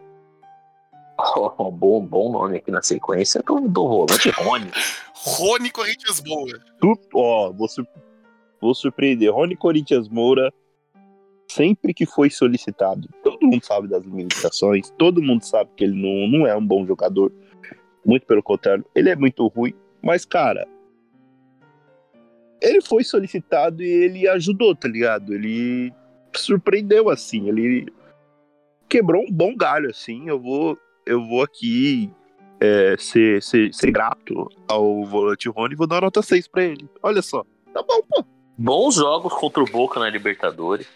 Oh, (laughs) bom, bom nome aqui na sequência do, do volante Rony. (laughs) Rony Corinthians. Tu, ó, vou, sur- vou surpreender. Rony Corinthians Moura, sempre que foi solicitado, todo mundo sabe das limitações, todo mundo sabe que ele não, não é um bom jogador. Muito pelo contrário, ele é muito ruim, mas, cara, ele foi solicitado e ele ajudou, tá ligado? Ele surpreendeu, assim, ele quebrou um bom galho, assim. Eu vou, eu vou aqui é, ser, ser, ser grato ao volante Rony e vou dar nota 6 pra ele. Olha só. Tá bom, pô. Bons jogos contra o Boca na Libertadores.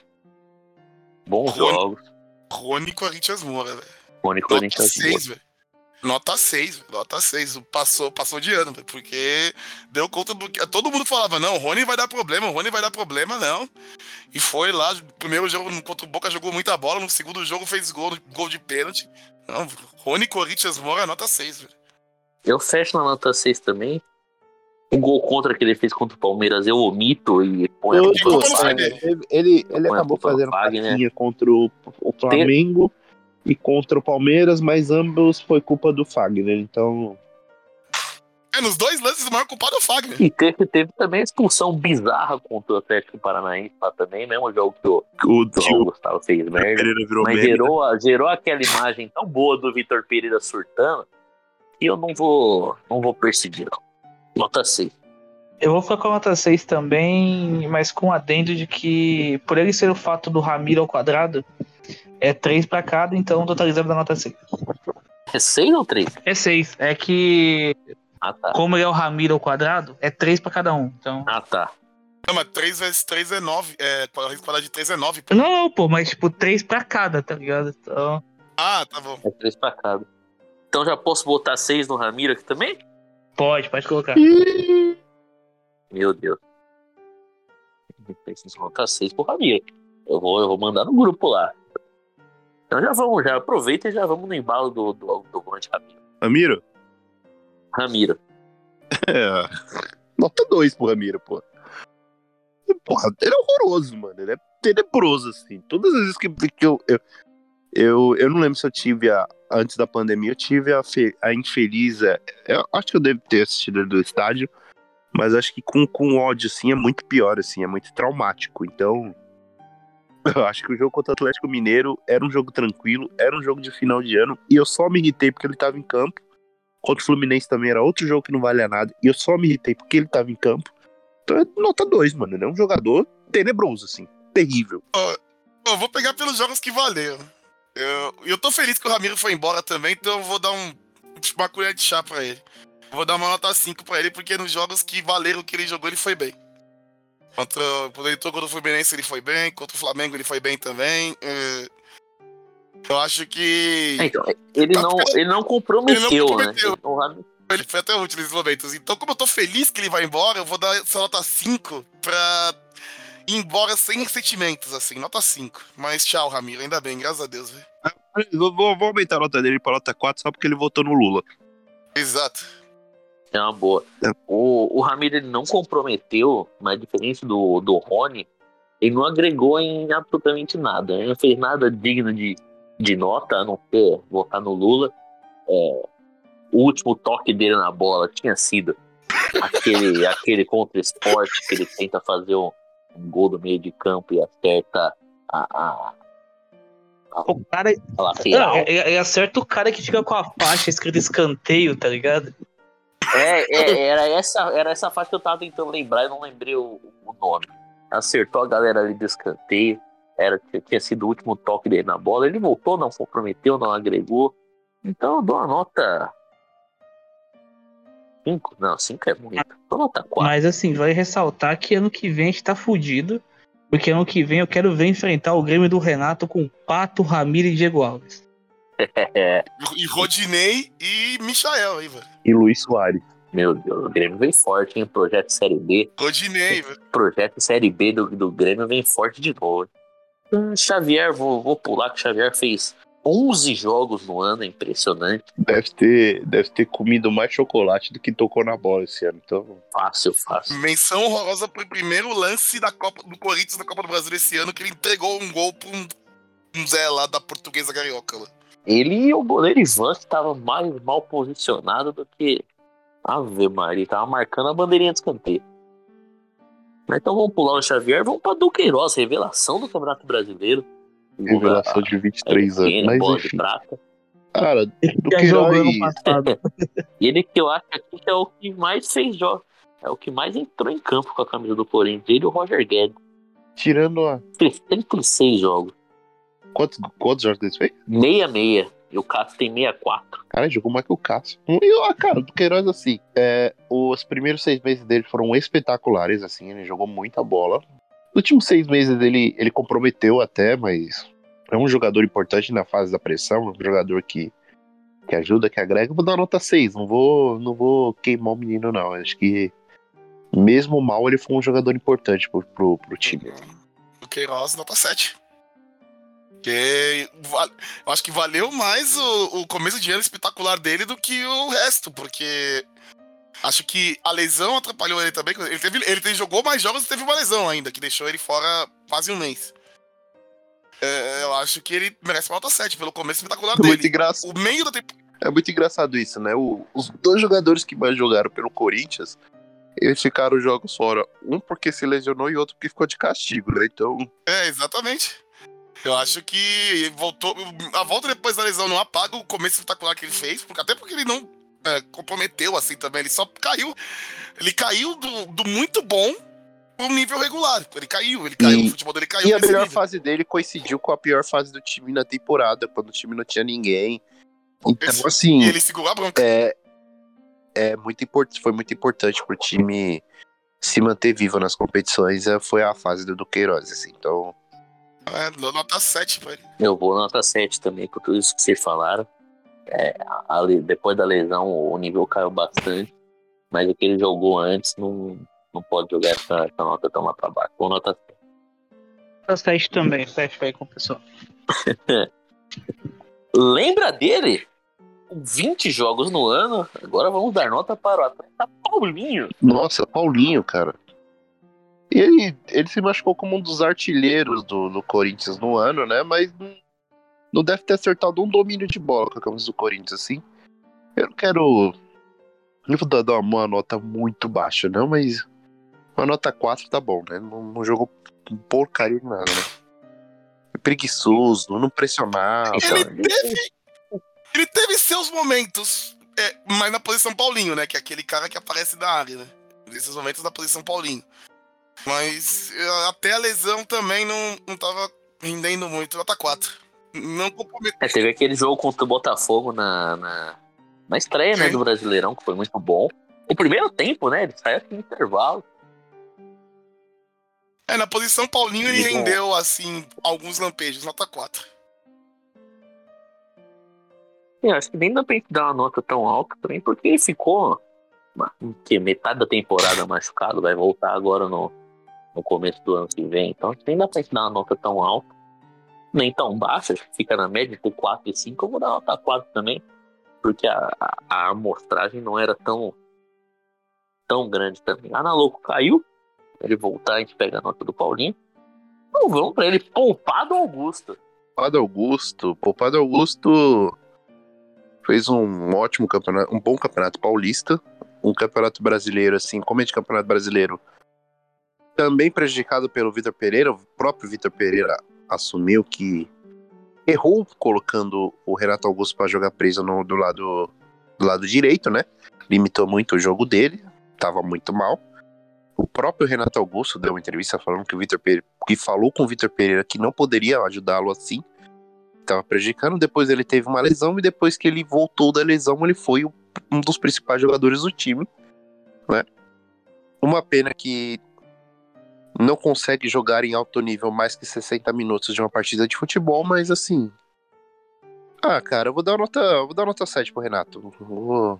Bons Rony. jogos. Rony Corinthians Moura, velho. Rony Corinthians. 6, velho. Nota 6, velho. Nota 6. Passou, passou de ano, velho. Porque deu conta do que. Todo mundo falava, não, o Rony vai dar problema, o Rony vai dar problema, não. E foi lá, no primeiro jogo contra o Boca jogou muita bola, no segundo jogo fez gol, gol de pênalti. Não, Rony Corinthians Moura, nota 6, velho. Eu fecho na nota 6 também. O gol contra que ele fez contra o Palmeiras eu omito e põe a culpa. Ele, ele, ele acabou fazendo Fagner, né? contra o, o Flamengo e contra o Palmeiras, mas ambos foi culpa do Fagner. Então, É, nos dois lances o maior culpado é o Fagner. E teve, teve também a expulsão bizarra contra o Atlético Paranaense lá também, mesmo jogo que o o João Gustavo fez merda. Pereira virou Mas meme. né? gerou, gerou aquela imagem tão boa do Vitor Pereira surtando que eu não vou, não vou perseguir, não. Nota 6. Eu vou ficar com a nota 6 também, mas com adendo de que, por ele ser o fato do Ramiro ao quadrado, é 3 pra cada, então totalizando da nota 6. É 6 ou 3? É 6. É que, Ah, tá. como ele é o Ramiro ao quadrado, é 3 pra cada um. Então. Ah, tá. Não, mas 3 vezes 3 é 9. É, quadrado de 3 é 9. pô. Não, não, pô, mas tipo, 3 pra cada, tá ligado? Então. Ah, tá bom. É 3 pra cada. Então já posso botar 6 no Ramiro aqui também? Pode, pode colocar. Meu Deus. Preciso nota 6 pro Ramiro. Eu vou, eu vou mandar no grupo lá. Então já vamos, já aproveita e já vamos no embalo do, do, do volante Ramiro. Ramiro? Ramiro. (laughs) É. Nota 2 pro Ramiro, pô. Porra, ele é horroroso, mano. Ele é tenebroso, assim. Todas as vezes que, que eu, eu, eu. Eu não lembro se eu tive a. Antes da pandemia, eu tive a, fe- a infeliz. é, Eu acho que eu devo ter assistido ele do estádio. Mas acho que com, com ódio, assim, é muito pior, assim. É muito traumático. Então. Eu acho que o jogo contra o Atlético Mineiro era um jogo tranquilo, era um jogo de final de ano. E eu só me irritei porque ele tava em campo. Contra o Fluminense também era outro jogo que não valia nada. E eu só me irritei porque ele tava em campo. Então é nota 2, mano. Ele é um jogador tenebroso, assim. Terrível. Eu vou pegar pelos jogos que valeram. Eu, eu tô feliz que o Ramiro foi embora também, então eu vou dar um, uma colher de chá pra ele. Vou dar uma nota 5 pra ele, porque nos jogos que valeram que ele jogou, ele foi bem. Contra, ele entrou contra o Fluminense, ele foi bem. Contra o Flamengo, ele foi bem também. É, eu acho que. Então, ele Tá não, ele não comprometeu, Ele não comprometeu. né? O Ele foi até útil nesses momentos. Então, como eu tô feliz que ele vai embora, eu vou dar essa nota 5 pra ir embora sem sentimentos, assim. Nota 5. Mas tchau, Ramiro. Ainda bem, graças a Deus, velho. Vou, vou- vou aumentar a nota dele pra nota 4 só porque ele votou no Lula. Exato. É uma boa. É. O, o Ramiro ele não comprometeu, mas diferente do, do Rony, ele não agregou em absolutamente nada. Ele não fez nada digno de, de nota, a não ser votar no Lula. É, o último toque dele na bola tinha sido aquele, (laughs) aquele contra esporte que ele tenta fazer um, um gol do meio de campo e acerta a, a, O cara. Não, ele, ele acerta o cara que fica com a faixa escrita escanteio, tá ligado? É, é, (laughs) era, essa, era essa faixa que eu tava tentando lembrar e não lembrei o, o nome. Acertou a galera ali do escanteio. Era, tinha, sido o último toque dele na bola. Ele voltou, não comprometeu, não agregou. Então eu dou uma nota. 5? Não, 5 é muito. Dou nota 4. Mas assim, vai ressaltar que ano que vem a gente tá fudido. Porque ano que vem eu quero ver enfrentar o Grêmio do Renato com Pato, Ramiro e Diego Alves. E Rodinei e Michael, aí, velho. E Luiz Soares. meu Deus, o Grêmio vem forte, hein? Projeto Série B. Rodinei, velho. Projeto Série B do, do Grêmio vem forte de novo. Hum, Xavier, vou, vou pular que o Xavier fez 11 jogos no ano, é impressionante. Deve ter, deve ter comido mais chocolate do que tocou na bola esse ano. Então, Fácil, fácil. Menção honrosa pro primeiro lance da Copa, do Corinthians na Copa do Brasil esse ano, que ele entregou um gol pra um, um Zé lá da Portuguesa Carioca. Lá. Ele e o goleiro Ivan estavam mais mal posicionados do que. Ave Maria, tava marcando a bandeirinha de escanteio. Mas então vamos pular o Xavier, vamos pra Duqueiroz, revelação do Campeonato Brasileiro. revelação de 23 anos. Pequeno, Mas bola de enfim. prata. Cara, do Já jogou ano Queiroz. passado. (laughs) E ele que eu acho aqui que é o que mais fez jogos. É o que mais entrou em campo com a camisa do Corinthians. Ele e o Roger Guedes. Tirando a. Fez 36 jogos. Quantos, quantos jogos ele fez? 66. E o Cássio tem 64. Cara, jogou mais que o Cássio. E, ó, cara, do Queiroz, assim, é, os primeiros seis meses dele foram espetaculares, assim, ele jogou muita bola. Nos últimos seis meses ele, ele comprometeu até, mas é um jogador importante na fase da pressão, um jogador que, que ajuda, que agrega. Eu vou dar nota 6, não vou, não vou queimar o menino, não. Acho que, mesmo mal, ele foi um jogador importante pro, pro, pro time. O Queiroz, nota 7. Porque eu acho que valeu mais o, o começo de ano espetacular dele do que o resto, porque acho que a lesão atrapalhou ele também. Ele, teve, ele teve- jogou mais jogos e teve uma lesão ainda, que deixou ele fora quase um mês. É, eu acho que ele merece uma nota 7 pelo começo espetacular Muito dele. engraçado. O meio da temporada. É muito engraçado isso, né? O- os dois jogadores que mais jogaram pelo Corinthians, eles ficaram jogos fora. Um porque se lesionou e outro porque ficou de castigo, né? Então, É, exatamente. Eu acho que voltou. A volta depois da lesão não apaga o começo espetacular que ele fez, porque, até porque ele não é, comprometeu assim também. Ele só caiu. Ele caiu do, do muito bom pro nível regular. Ele caiu, ele caiu, E- o futebol dele caiu. e a melhor nível. fase dele coincidiu com a pior fase do time na temporada, quando o time não tinha ninguém. Então, Esse- assim, E ele segurou a bronca. é, é muito importante, foi muito importante pro time se manter vivo nas competições. é, Foi a fase do Duqueiroz, assim. Então, É, dou nota 7 pra ele. Eu vou nota 7 também, com tudo isso que vocês falaram. É, a le- depois da lesão, o nível caiu bastante. Mas o que ele jogou antes não, não pode jogar essa, essa nota tão lá pra baixo. Vou nota 7. Tá 7 também, 7 aí com o pessoal. (laughs) Lembra dele? Com 20 jogos no ano. Agora vamos dar nota para o atleta Paulinho. Nossa, Paulinho, cara. E ele, ele se machucou como um dos artilheiros do, do Corinthians no ano, né? Mas não, não deve ter acertado um domínio de bola com a camisa do Corinthians, assim. Eu não quero. Não vou dar uma nota muito baixa, não, mas uma nota 4 tá bom, né? Não, não jogou porcaria nada, né? Preguiçoso, não pressionava. Ele teve. Ele teve seus momentos, é, mas na posição Paulinho, né? Que é aquele cara que aparece na área, né? Nesses momentos na posição Paulinho. Mas é, até a lesão também não, não tava rendendo muito. Nota 4. não comprometeu. É, teve aquele jogo contra o Botafogo na, na, na estreia né, do Brasileirão, que foi muito bom. O primeiro tempo, né? Ele saiu aqui no intervalo. É, na posição Paulinho ele rendeu, assim, alguns lampejos, nota 4. Eu acho que nem dá pra gente dar uma nota tão alta também, porque ele ficou que metade da temporada machucado, vai voltar agora no, no começo do ano que vem. Então nem dá pra gente dar uma nota tão alta, nem tão baixa, acho que fica na média entre 4 e 5. Eu vou dar nota 4 também, porque a, a, a amostragem não era tão, tão grande também. A Ana Louco caiu, ele voltar, a gente pega a nota do Paulinho. Então vamos pra ele, poupado Augusto. Poupado Augusto. Poupado Augusto fez um ótimo campeonato, um bom campeonato paulista. Um campeonato brasileiro, assim, como é de campeonato brasileiro, também prejudicado pelo Vitor Pereira. O próprio Vitor Pereira assumiu que errou colocando o Renato Augusto para jogar preso no, do, lado, do lado direito, né? Limitou muito o jogo dele, tava muito mal. O próprio Renato Augusto deu uma entrevista falando que o Vitor Pereira, que falou com o Vitor Pereira que não poderia ajudá-lo assim, estava prejudicando. Depois ele teve uma lesão e depois que ele voltou da lesão, ele foi um dos principais jogadores do time, né? Uma pena que não consegue jogar em alto nível mais que 60 minutos de uma partida de futebol, mas assim. Ah, cara, eu vou dar nota, vou dar nota 7 pro Renato. Vou-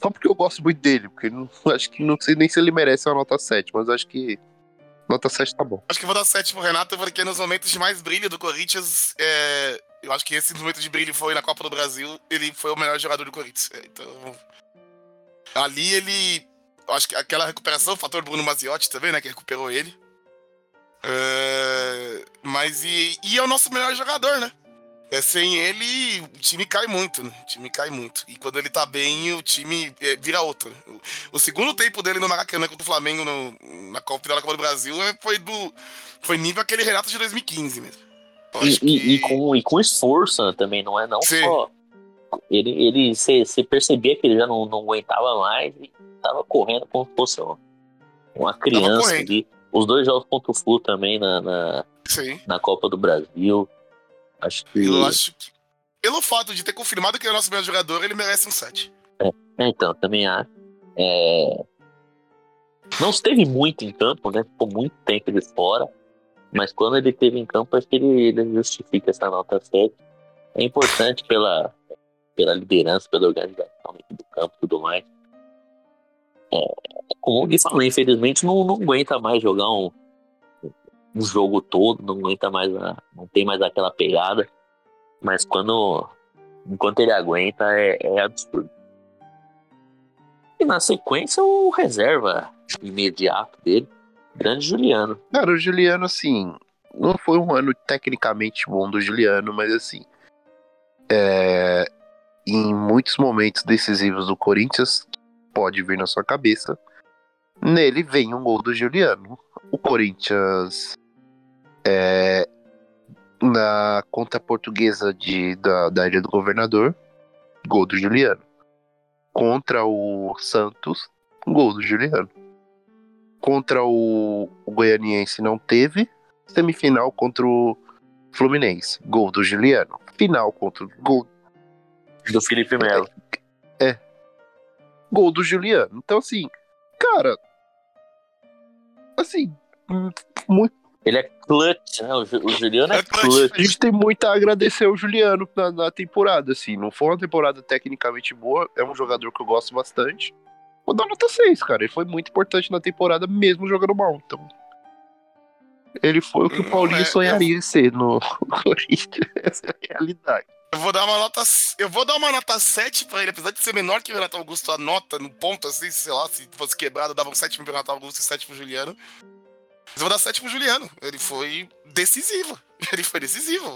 Só porque eu gosto muito dele, porque não, (laughs) acho que não sei nem se ele merece uma nota 7, mas acho que nota 7 tá bom. Acho que eu vou dar 7 pro Renato, porque nos momentos de mais brilho do Corinthians, é, eu acho que esse momento de brilho foi na Copa do Brasil, ele foi o melhor jogador do Corinthians. É, Então, ali ele. Acho que aquela recuperação, o fator Bruno Maziotti também, né, que recuperou ele. É, mas e, e é o nosso melhor jogador, né? É, sem ele, o time cai muito, né? O time cai muito. E quando ele tá bem, o time é, vira outro. O, o segundo tempo dele no Maracanã contra o Flamengo no- na Copa, final da Copa do Brasil é, foi do. Foi nível aquele Renato de 2015 mesmo. E, acho e- que- e com, e com esforço né, também, não é não Sim. só. Ele, ele você percebia que ele já não, não aguentava mais e tava correndo como se fosse uma, uma criança ali. Os dois jogos contra o Flu também na, na, na Copa do Brasil. Acho que. Eu acho que. Pelo fato de ter confirmado que ele é o nosso melhor jogador, ele merece um 7. É, então, também acho. É, Não esteve muito em campo, né? Ficou muito tempo de fora. Mas quando ele esteve em campo, acho que ele, ele justifica essa nota 7. É importante pela, pela liderança, pela organização do campo e tudo mais. É, como o Gui falou, infelizmente não, não aguenta mais jogar um, um jogo todo, não aguenta mais, a- não tem mais aquela pegada. Mas quando enquanto ele aguenta, é, é absurdo. E na sequência, o reserva imediato dele, grande Juliano. Cara, o Juliano, assim, não foi um ano tecnicamente bom do Juliano, mas assim, é, em muitos momentos decisivos do Corinthians, pode vir na sua cabeça, nele vem um gol do Juliano. O Corinthians, é, na conta portuguesa de, da, da Ilha do Governador, gol do Juliano. Contra o Santos, gol do Juliano. Contra o, o Goianiense não teve. Semifinal contra o Fluminense, gol do Juliano. Final contra o gol, Do Felipe Melo. gol do Juliano. Então, assim, cara. Assim, hum, muito, Ele é clutch, né? O, Ju- o Juliano é É clutch. clutch. a gente tem muito a agradecer ao Juliano na, na temporada, assim. Não foi uma temporada tecnicamente boa, é um jogador que eu gosto bastante. Vou dar nota 6, cara. Ele foi muito importante na temporada, mesmo jogando mal. Então. Ele foi o que o Paulinho É, sonharia em ser no (laughs) Corinthians. Essa é a realidade. Eu vou dar uma nota. Eu vou dar uma nota 7 pra ele, apesar de ser menor que o Renato Augusto, a nota no ponto, assim, sei lá, se fosse quebrado, dava um 7 pro Renato Augusto e 7 pro Juliano. Mas eu vou dar 7 pro Juliano. Ele foi decisivo. (laughs) Ele foi decisivo.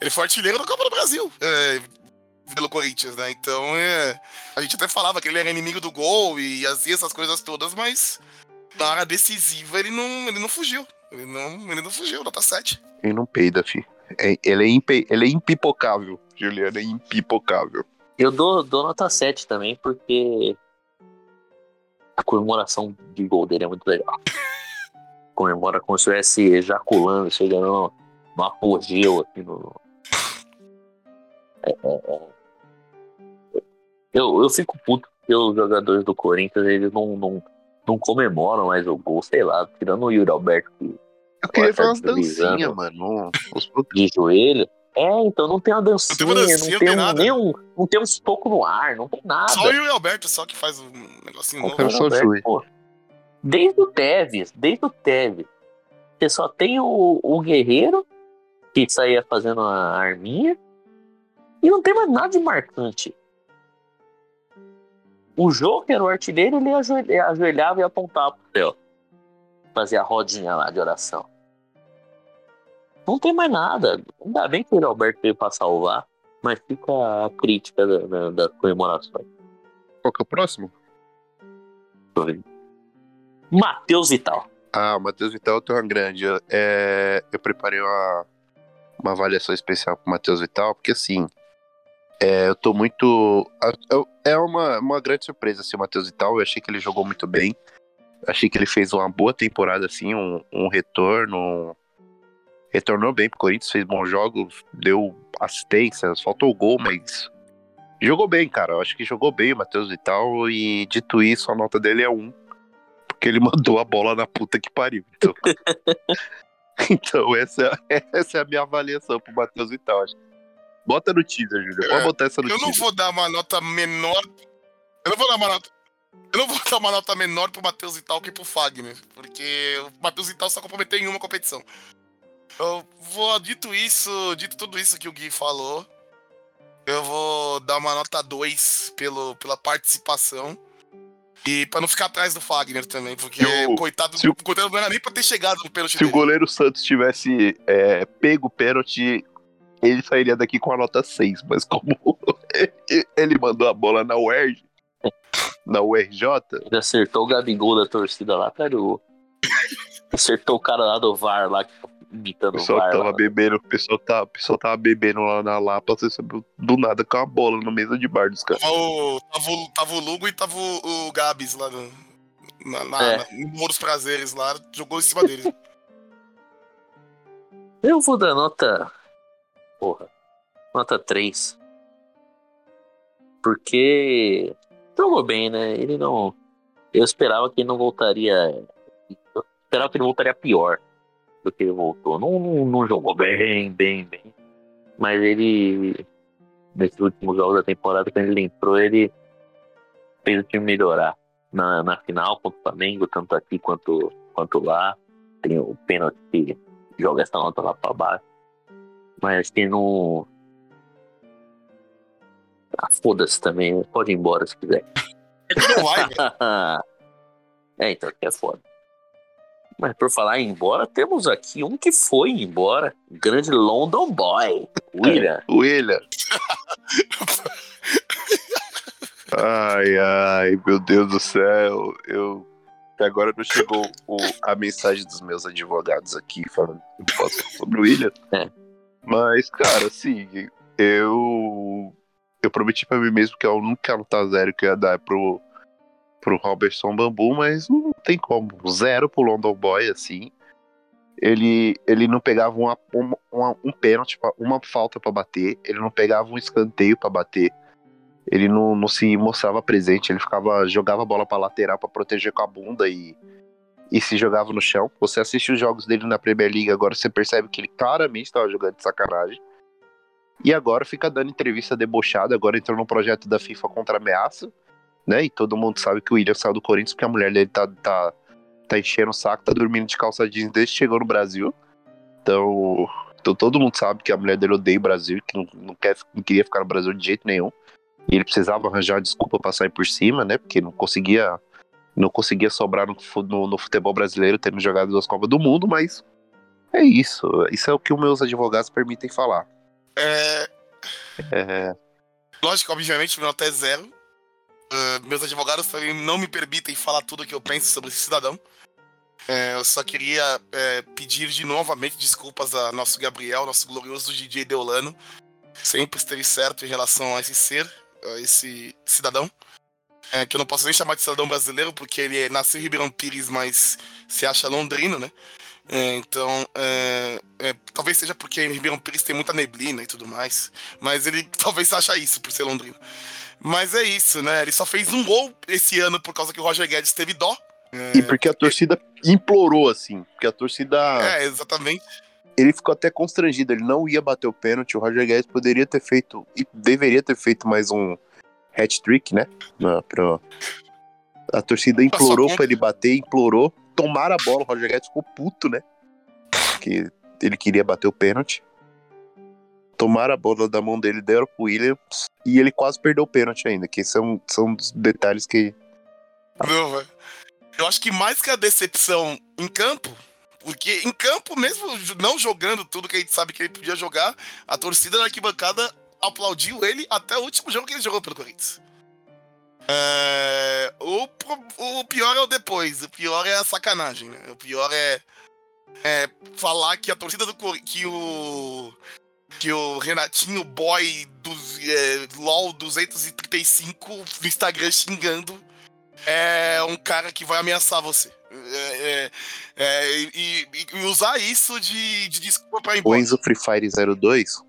Ele foi artilheiro da Copa do Brasil. É, pelo Corinthians, né? Então, é, a gente até falava que ele era inimigo do gol e assim, essas coisas todas, mas na hora decisiva ele não, ele não fugiu. Ele não, ele não fugiu, nota 7. Ele não peida, fi. É- ele, é impe, ele é impipocável. Juliano é impipocável. Eu dou, dou nota 7 também, porque a comemoração de gol dele é muito legal. (laughs) Comemora como se estivesse ejaculando, chegando no apogeu aqui no. É, é, é. Eu, eu fico puto porque os jogadores do Corinthians eles não, não, não comemoram mais o gol, sei lá, tirando o Yuri Alberto que Eu queria ver umas dancinhas, mano. Os de joelho. É, então não tem uma dancinha, tem uma dancinha, não tem tem, um, nada. nem um, não tem uns pouco no ar, não tem nada. Só o Yuri Alberto só que faz um negocinho novo. só Alberto, pô. Desde o Tevez, desde o Tevez. Você só tem o, o Guerreiro, que saía fazendo a arminha, e não tem mais nada de marcante. O jogo, que era o artilheiro, ele ajoelha- ajoelhava e apontava pro céu. Fazia a rodinha lá de oração. Não tem mais nada. Ainda bem que o Alberto veio pra salvar, mas fica a crítica da, da, das comemorações. Qual que é o próximo? Matheus Vital. Ah, o Matheus Vital tem uma grande. Eu, é, eu preparei uma, uma avaliação especial pro Matheus Vital, porque assim. é, eu tô muito. É uma, uma grande surpresa assim, o Matheus Vital. Eu achei que ele jogou muito bem. Achei que ele fez uma boa temporada, assim, um, um retorno. Retornou bem pro Corinthians, fez bons jogos, deu assistências, faltou o gol, mas. Jogou bem, cara. Eu acho que jogou bem o Matheus Vital. E dito isso, a nota dele é um. Porque ele (laughs) mandou a bola na puta que pariu. Então, (laughs) então essa, é- essa é a minha avaliação pro Matheus Vital. acho. Bota no teaser, Júlio. Pode botar essa no Eu não teaser. vou dar uma nota menor. Eu não vou dar uma nota. Eu não vou dar uma nota menor pro Matheus Vital que pro Fagner. Porque o Matheus Vital só comprometeu em uma competição. Eu vou, dito isso, dito tudo isso que o Gui falou, eu vou dar uma nota 2 pelo, pela participação. E pra não ficar atrás do Fagner também, porque o- o coitado, se o- o coitado não era nem pra ter chegado no pênalti Se o dele. goleiro Santos tivesse é, pego o pênalti, ele sairia daqui com a nota 6. Mas como (laughs) ele mandou a bola na UERJ, na URJ, Ele acertou o Gabigol da torcida lá, cara. o- Acertou o cara lá do VAR lá, que tá o imitando o pessoal tava lá. bebendo, o pessoal, tá, o pessoal tava bebendo lá na Lapa, você sabe, do nada com uma bola no mesa de bar dos caras. Tava o, tava, o, tava o Lugo e tava o, o Gabs lá no, na, na, É. na- no Morro dos Prazeres lá, jogou em cima dele. (laughs) Eu vou dar nota. Porra. Nota 3. Porque. Jogou bem, né? Ele não. Eu esperava que ele não voltaria. Eu esperava que ele voltaria pior do que ele voltou. Não, não, não jogou bem, bem, bem. Mas ele. Nesses últimos jogos da temporada, quando ele entrou, ele fez o time melhorar. Na, na final contra o Flamengo, tanto aqui quanto, quanto lá. Tem o pênalti que joga essa nota lá pra baixo. Mas que não. Ah, foda-se também, pode ir embora se quiser. Velho. (laughs) é, então que é foda. Mas por falar em embora, temos aqui um que foi embora. Grande London Boy. William. (laughs) William. Ai, ai, meu Deus do céu. Eu. Até agora não chegou o- a mensagem dos meus advogados aqui falando que eu posso falar sobre o William. É. Mas, cara, assim, eu. Eu prometi pra mim mesmo que a única nota zero que eu ia dar pro, pro Robertson Bambu, mas não tem como. Zero pro London Boy, assim. Ele, ele não pegava uma, uma, um pênalti, uma falta pra bater, ele não pegava um escanteio pra bater. Ele não, não se mostrava presente, ele ficava jogava a bola pra lateral pra proteger com a bunda e, e se jogava no chão. Você assiste os jogos dele na Premier League, agora você percebe que ele claramente estava jogando de sacanagem. E agora fica dando entrevista debochada, agora entrou no projeto da FIFA contra ameaça, né? E todo mundo sabe que o William saiu do Corinthians porque a mulher dele tá, tá, tá enchendo o saco, tá dormindo de calça jeans desde que chegou no Brasil. Então, então todo mundo sabe que a mulher dele odeia o Brasil, que não, não, quer, não queria ficar no Brasil de jeito nenhum. E ele precisava arranjar uma desculpa pra sair por cima, né? Porque não conseguia não conseguia sobrar no, no- no futebol brasileiro, tendo jogado duas Copas do Mundo, mas é isso. Isso é o que os meus advogados permitem falar. É, É, lógico, obviamente, meu nota é zero. Ah, meus advogados também não me permitem falar tudo o que eu penso sobre esse cidadão. É, eu só queria é, pedir de novamente desculpas a nosso Gabriel, nosso glorioso DJ Deolano. Sempre esteve certo em relação a esse ser, a esse cidadão. É, que eu não posso nem chamar de cidadão brasileiro, porque ele nasceu em Ribeirão Pires, mas se acha londrino, né? É, então, é, é, talvez seja porque em Ribeirão Pires tem muita neblina e tudo mais. Mas ele (laughs) talvez acha isso por ser londrino. Mas é isso, né? Ele só fez um gol esse ano por causa que o Roger Guedes teve dó. É, E porque a torcida implorou, assim. Porque a torcida. é, exatamente. Ele ficou até constrangido, ele não ia bater o pênalti. O Roger Guedes poderia ter feito. E deveria ter feito mais um hat-trick, né? Na, pra... A torcida implorou pra ele bater, implorou. Tomaram a bola, o Roger Guedes ficou puto, né? Porque ele queria bater o pênalti. Tomaram a bola da mão dele, deram pro Williams. E ele quase perdeu o pênalti ainda. Que são, são dos detalhes que. Não, velho. Eu acho que mais que a decepção em campo, porque em campo, mesmo não jogando tudo que a gente sabe que ele podia jogar, a torcida da arquibancada aplaudiu ele até o último jogo que ele jogou pelo Corinthians. É, o, o pior é o depois, o pior é a sacanagem, né? O pior é, é falar que a torcida do que o que o Renatinho Boy dos é, LOL 235 no Instagram xingando é um cara que vai ameaçar você. É, é, é, e, e- usar isso de, de desculpa pra ir O embora. Enzo Free Fire 02.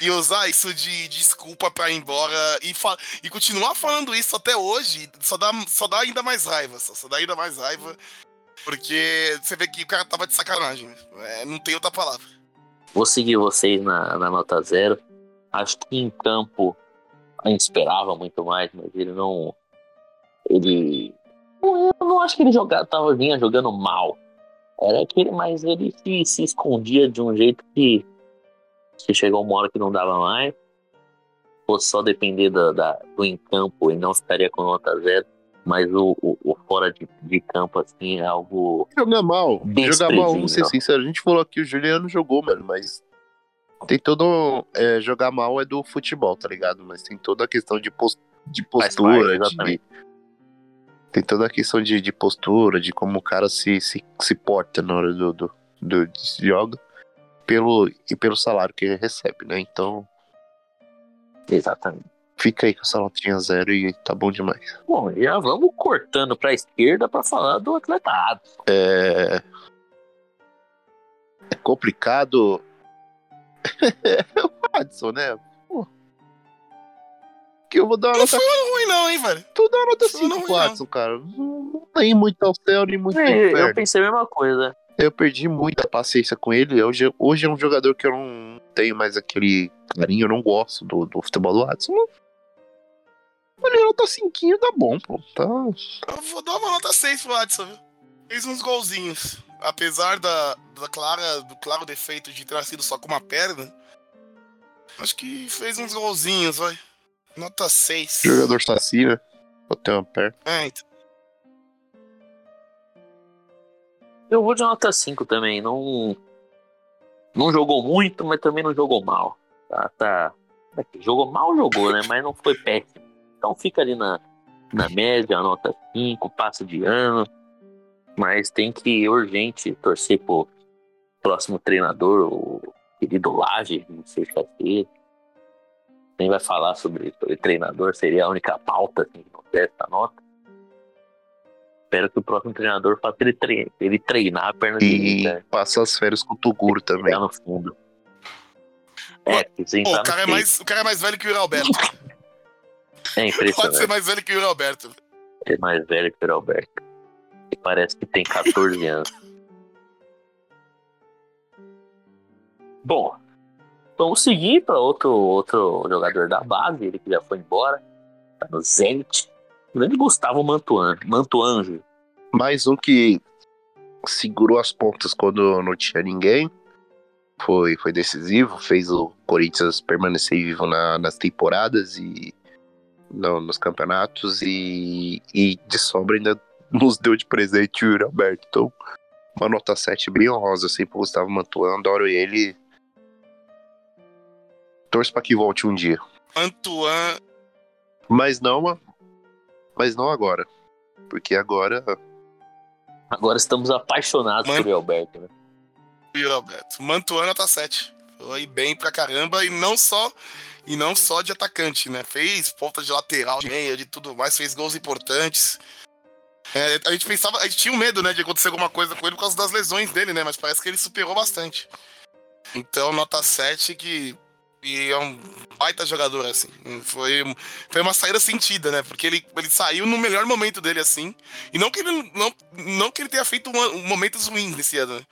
E usar isso de desculpa pra ir embora e, e continuar falando isso até hoje só dá, só dá ainda mais raiva. Só, só dá ainda mais raiva. Porque você vê que o cara tava de sacanagem. É, não tem outra palavra. Vou seguir vocês na, na nota zero. Acho que em campo a gente esperava muito mais, mas ele não. Ele. Eu não acho que ele jogava, tava, vinha jogando mal. Era aquele, mas ele se, se escondia de um jeito que, que chegou uma hora que não dava mais. Fosse só depender da, da- do em campo, ele não ficaria com nota zero. Mas o, o, o fora de, de campo, assim, é algo. Jogar mal. Jogar mal, vamos ser sinceros. A gente falou que o Juliano jogou, mano, mas. Tem todo. é, jogar mal é do futebol, tá ligado? Mas tem toda a questão de, pos- de Faz postura. parte, de- tem toda a questão de, de postura, de como o cara se, se, se porta na hora do, do, do de joga. Pelo, e pelo salário que ele recebe, né? Então, Exatamente. Fica aí com essa notinha zero e tá bom demais. Bom, já vamos cortando pra esquerda pra falar do atleta Adson. É. É complicado. (laughs) o Adson, né? Pô. Que eu vou dar uma Não nota. foi um ruim, não, hein, velho? Tu dá uma nota foi não 5 pro ruim, não. Adson, cara. Não nem muito ao céu, nem muito É, eu pensei a mesma coisa. Eu perdi muita paciência com ele. Hoje, hoje é um jogador que eu não tenho mais aquele carinho, eu não gosto do, do futebol do Adson. Ele nota 5 tá bom, pô. Tá. Eu vou dar uma nota 6 pro Adson, viu? Fez uns golzinhos. Apesar da, da clara, do claro defeito de ter nascido só com uma perna, acho que fez uns golzinhos, vai. Nota 6. Jogador saci, né? Botei uma perna. É, então. Eu vou de nota 5 também. Não, não jogou muito, mas também não jogou mal. Tá, tá. Jogou mal, jogou, né? Mas não foi péssimo. Então fica ali na, na média, nota 5, passo de ano. Mas tem que urgente torcer pro próximo treinador, o querido Laje, não sei se vai ser. Nem vai falar sobre, sobre treinador, seria a única pauta assim, que não dessa nota. Espero que o próximo treinador faça ele, tre ele treinar a perna E direita. passa as férias com o Toguro também. Pegar no fundo. É, Pô, entrar o, cara é mais, o cara é mais velho que o Alberto. (laughs) é Pode impressionante. ser mais velho que o Yuri Alberto. É mais velho que o Alberto. E parece que tem 14 anos. Bom, vamos seguir para outro, outro jogador da base, ele que já foi embora. Tá no Zenit. O grande Gustavo Mantuan, Mantuanjo. Mais um que segurou as pontas quando não tinha ninguém. Foi, foi decisivo, fez o Corinthians permanecer vivo na- nas temporadas e no- nos campeonatos e, e de sobra ainda (laughs) nos deu de presente o Yuri Alberto. Então, uma nota 7 bem honrosa assim pro Gustavo Mantuan, adoro ele. Torço pra que volte um dia. Antoine. Mas não, mas não agora. Porque agora Agora estamos apaixonados Man- por Yuri Alberto, né? Yuri Alberto. Mantuan nota 7. Foi bem pra caramba e não só e não só de atacante, né? Fez ponta de lateral, de meia, de tudo mais, fez gols importantes. É, a gente pensava, a gente tinha um medo, né, de acontecer alguma coisa com ele por causa das lesões dele, né? Mas parece que ele superou bastante. Então, nota 7 que. E é um baita jogador, assim. Foi, foi uma saída sentida, né? Porque ele, ele saiu no melhor momento dele, assim. E não que ele, não, não que ele tenha feito uma- momentos ruins nesse ano, né?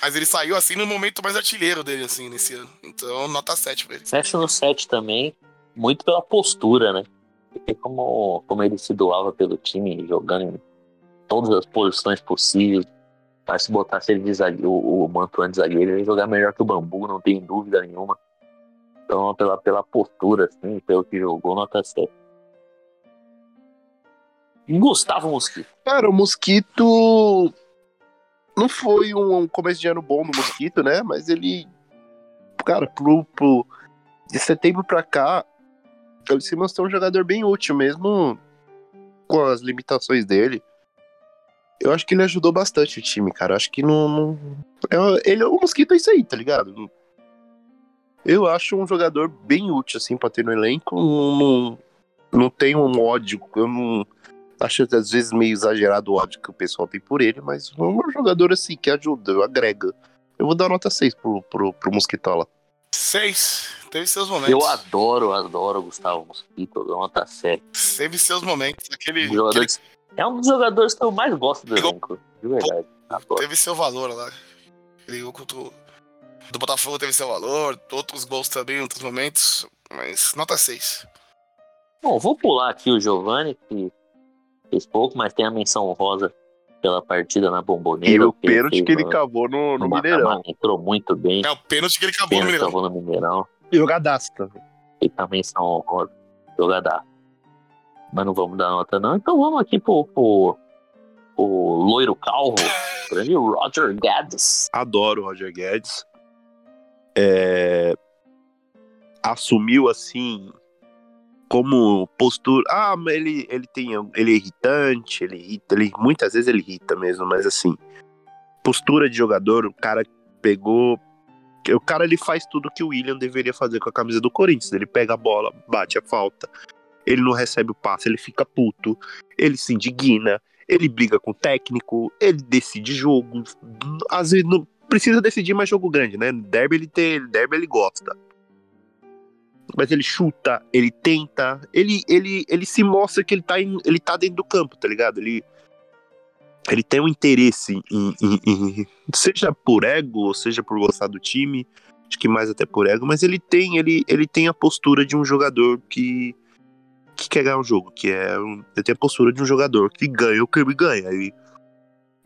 Mas ele saiu, assim, no momento mais artilheiro dele, assim, nesse ano. Então, nota 7 pra ele. Fecha no 7 também, muito pela postura, né? Porque como, como ele se doava pelo time, jogando em todas as posições possíveis. Mas se botasse ele de zagueiro, o, o Mantuan de zagueiro, ele ia jogar melhor que o Bambu, não tem dúvida nenhuma. Então, pela, pela postura, assim, pelo que jogou, nota 7. Gustavo Mosquito. Cara, o Mosquito não foi um começo de ano bom do Mosquito, né? Mas ele, cara, pro, pro- de setembro pra cá, ele se mostrou um jogador bem útil, mesmo com as limitações dele. Eu acho que ele ajudou bastante o time, cara. Eu acho que não. não- é- ele, o Mosquito é isso aí, tá ligado? Eu acho um jogador bem útil, assim, pra ter no elenco. Não, não, não tenho um ódio. Eu não. Acho às vezes meio exagerado o ódio que o pessoal tem por ele, mas é um jogador assim que ajuda, agrega. Eu vou dar nota 6 pro, pro, pro Mosquitola. 6. Teve seus momentos. Eu adoro, adoro o Gustavo Mosquito, dou nota 7. Teve seus momentos. Aquele, Um jogador aquele É um dos jogadores que eu mais gosto do elenco, de verdade. Adoro. teve seu valor lá. Ele gol contra o do Botafogo teve seu valor, outros gols também em outros momentos, mas nota 6. Bom, vou pular aqui o Giovanni, que fez pouco, mas tem a menção honrosa pela partida na Bomboneira. E o pênalti que ele no- cavou no, no no Mineirão. Entrou muito bem. É o pênalti que ele acabou no Mineirão. cavou no Mineirão. Jogadaço também. E também são honrosos. Jogador. Mas não vamos dar nota, não. Então vamos aqui pro, pro, pro loiro calvo, (laughs) grande Roger Guedes. Adoro o Roger Guedes. É, Assumiu assim como postura. Ah, ele, ele tem. Ele é irritante, ele irrita, ele, muitas vezes ele irrita mesmo, mas assim. Postura de jogador, o cara pegou. O cara ele faz tudo que o William deveria fazer com a camisa do Corinthians. Ele pega a bola, bate a falta. Ele não recebe o passe, ele fica puto. Ele se indigna. Ele briga com o técnico. Ele decide jogo. Às vezes não precisa decidir mais jogo grande, né? Derby ele tem, derby ele gosta. Mas ele chuta, ele tenta, ele, ele, ele se mostra que ele tá, em- ele tá dentro do campo, tá ligado? Ele, ele tem um interesse em, em- em- seja por ego, ou seja por gostar do time, acho que mais até por ego, mas ele tem, ele, ele tem a postura de um jogador que, que quer ganhar um jogo, que é ele tem a postura de um jogador que ganha o que ele ganha e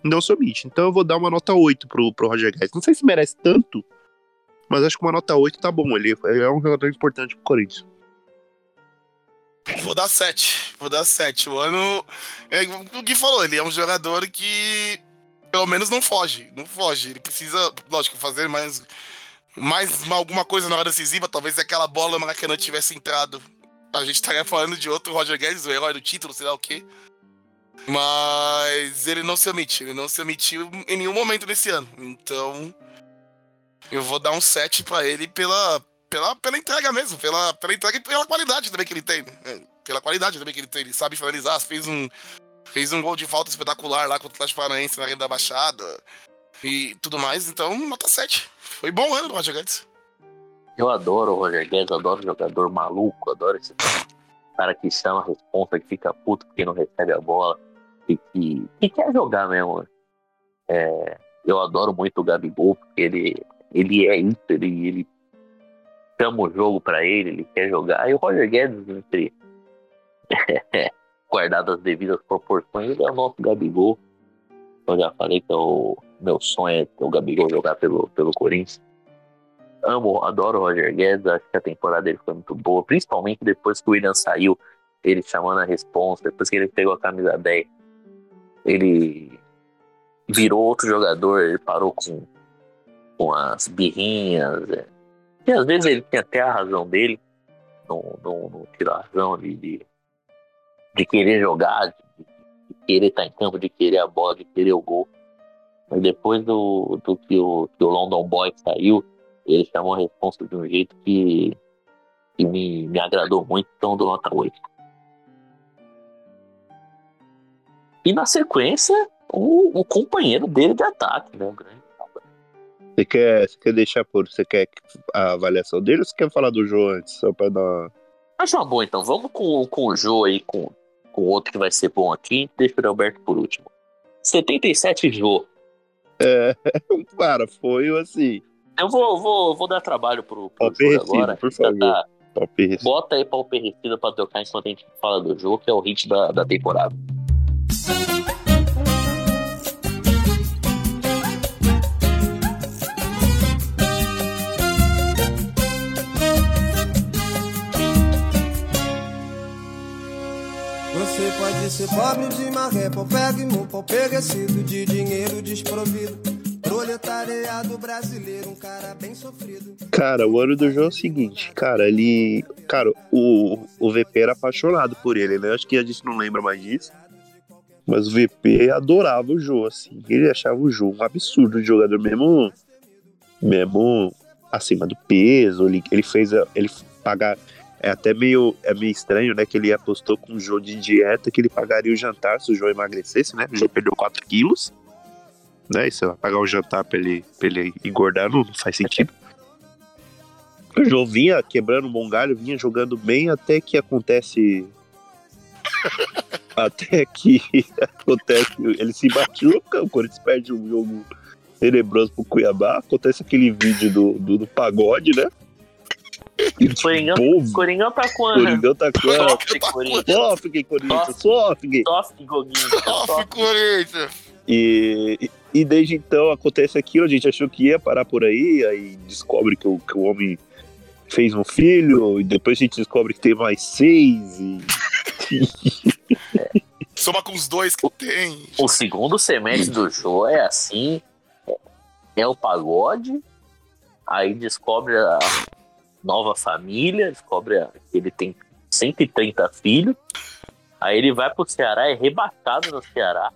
não se omite. Então eu vou dar uma nota 8 pro, pro Roger Guedes. Não sei se merece tanto, mas acho que uma nota 8 tá bom. Ele é um jogador importante pro Corinthians. Vou dar 7. Vou dar 7. O ano. É o que falou, ele é um jogador que pelo menos não foge. Não foge. Ele precisa, lógico, fazer mais. Mais alguma coisa na hora decisiva, talvez aquela bola no Maracanã tivesse entrado. A gente estaria falando de outro Roger Guedes, o herói do título, sei lá o quê. Mas ele não se omite, ele não se omitiu em nenhum momento nesse ano. Então, eu vou dar um 7 pra ele pela, pela, pela entrega mesmo, pela, pela entrega e pela qualidade também que ele tem. É, Pela qualidade também que ele tem. Ele sabe finalizar, fez um, fez um gol de falta espetacular lá contra o Atlético Paranaense na Arena da Baixada e tudo mais. Então, nota 7. Foi bom ano do Roger Guedes. Eu adoro o Roger Guedes, adoro jogador maluco, adoro esse cara que chama a responsa, que fica puto porque não recebe a bola e que, que quer jogar mesmo. É, eu adoro muito o Gabigol, porque ele, ele é isso, ele, ele chama o jogo pra ele, ele quer jogar. E o Roger Guedes, entre (laughs) guardado as devidas proporções, ele é o nosso Gabigol. Eu já falei que é o meu sonho é ter o Gabigol jogar pelo, pelo Corinthians. Amo, adoro o Roger Guedes, acho que a temporada dele foi muito boa, principalmente depois que o William saiu, ele chamando a responsa, depois que ele pegou a camisa 10, ele virou outro jogador, ele parou com, com as birrinhas, é. e às vezes ele tinha até a razão dele, não, não, não tira a razão de, de, de querer jogar, de, de querer estar em campo, de querer a bola, de querer o gol. Mas depois do, do que, o, que o London Boy saiu, ele chamou a resposta de um jeito que, que me, me agradou muito, então dou nota 8. E na sequência, o, o companheiro dele de ataque, né? O grande Você quer, você quer deixar por. Você quer a avaliação dele ou você quer falar do jogo antes? Só pra dar. Acho uma boa, então. Vamos com, com o Jô aí, com, com outro que vai ser bom aqui. Deixa o Alberto por último. 77 Jô. É, (laughs) cara, foi assim. Eu vou, vou, vou dar trabalho pro, pro Jô agora. por Já favor. tá- bota aí Palpe Recife pra tocar enquanto a gente fala do jogo, que é o hit da, da temporada. Pobre de maré, de dinheiro desprovido. Proletariado brasileiro, um cara bem sofrido. Cara, o ano do jogo é o seguinte, cara, ele. Cara, o, o VP era apaixonado por ele, né? Acho que a gente não lembra mais disso. Mas o VP adorava o jogo, assim. Ele achava o jogo um absurdo de jogador, mesmo. Mesmo acima do peso. Ele, ele fez. Ele pagar. É até meio, é meio estranho, né? Que ele apostou com o Jô de dieta que ele pagaria o jantar se o Jô emagrecesse, né? O Jô perdeu 4 quilos. Né? E você vai pagar o jantar pra ele, pra ele engordar, não, não faz sentido. O Jô vinha quebrando um bom galho, vinha jogando bem até que acontece. (laughs) até que acontece. Ele se machuca, o Corinthians perde um jogo tenebroso pro Cuiabá. Acontece aquele vídeo do, do, do pagode, né? Tipo, Coringão, povo, Coringão tá com a. Coringão tá com a. Sofre, Corinthians. Sofre, Corinthians, sofre. Sofre. Corinthians. E, e desde então acontece aquilo, a gente achou que ia parar por aí, aí descobre que o, que o homem fez um filho, e depois a gente descobre que tem mais seis, e (laughs) Soma com os dois que tem. O segundo semestre do show é assim: é o pagode, aí descobre a nova família, descobre que ele tem 130 filhos, aí ele vai pro Ceará, é rebatado no Ceará.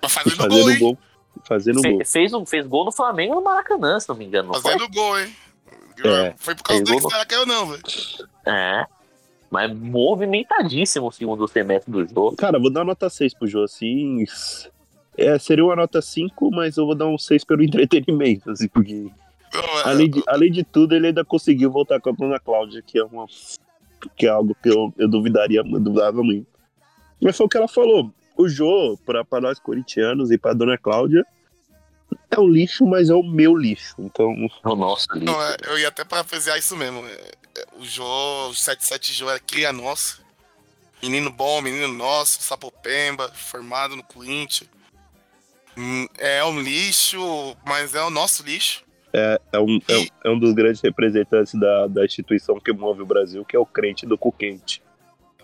Tá fazendo fazendo gol. Fazendo Fe- gol. fez, um, fez gol no Flamengo no Maracanã, se não me engano. Não foi? Fazendo gol, hein? É, Foi por causa gol que será que eu não, velho. É. Mas movimentadíssimo o segundo semestre do jogo. Cara, vou dar nota 6 pro Jô, assim. É, seria uma nota 5, mas eu vou dar um 6 pelo (laughs) entretenimento, assim, porque. Não, é- Além de, além de tudo, ele ainda conseguiu voltar com a Bruna Cláudia, que é uma. que é algo que eu, eu duvidaria, eu duvidava muito. Mas foi o que ela falou. O Jô, pra, pra nós corintianos e pra Dona Cláudia, é um lixo, mas é o meu lixo. Então, O nosso lixo. Não, é, eu ia até parafrasear isso mesmo. É, é, o Jô, o 77 Jô é cria nossa. Menino bom, menino nosso, Sapopemba, formado no Corinthians. Hum, É um lixo, mas é o nosso lixo. É, é, um, é, um- é um dos grandes representantes da, da instituição que move o Brasil, que é o crente do cu quente.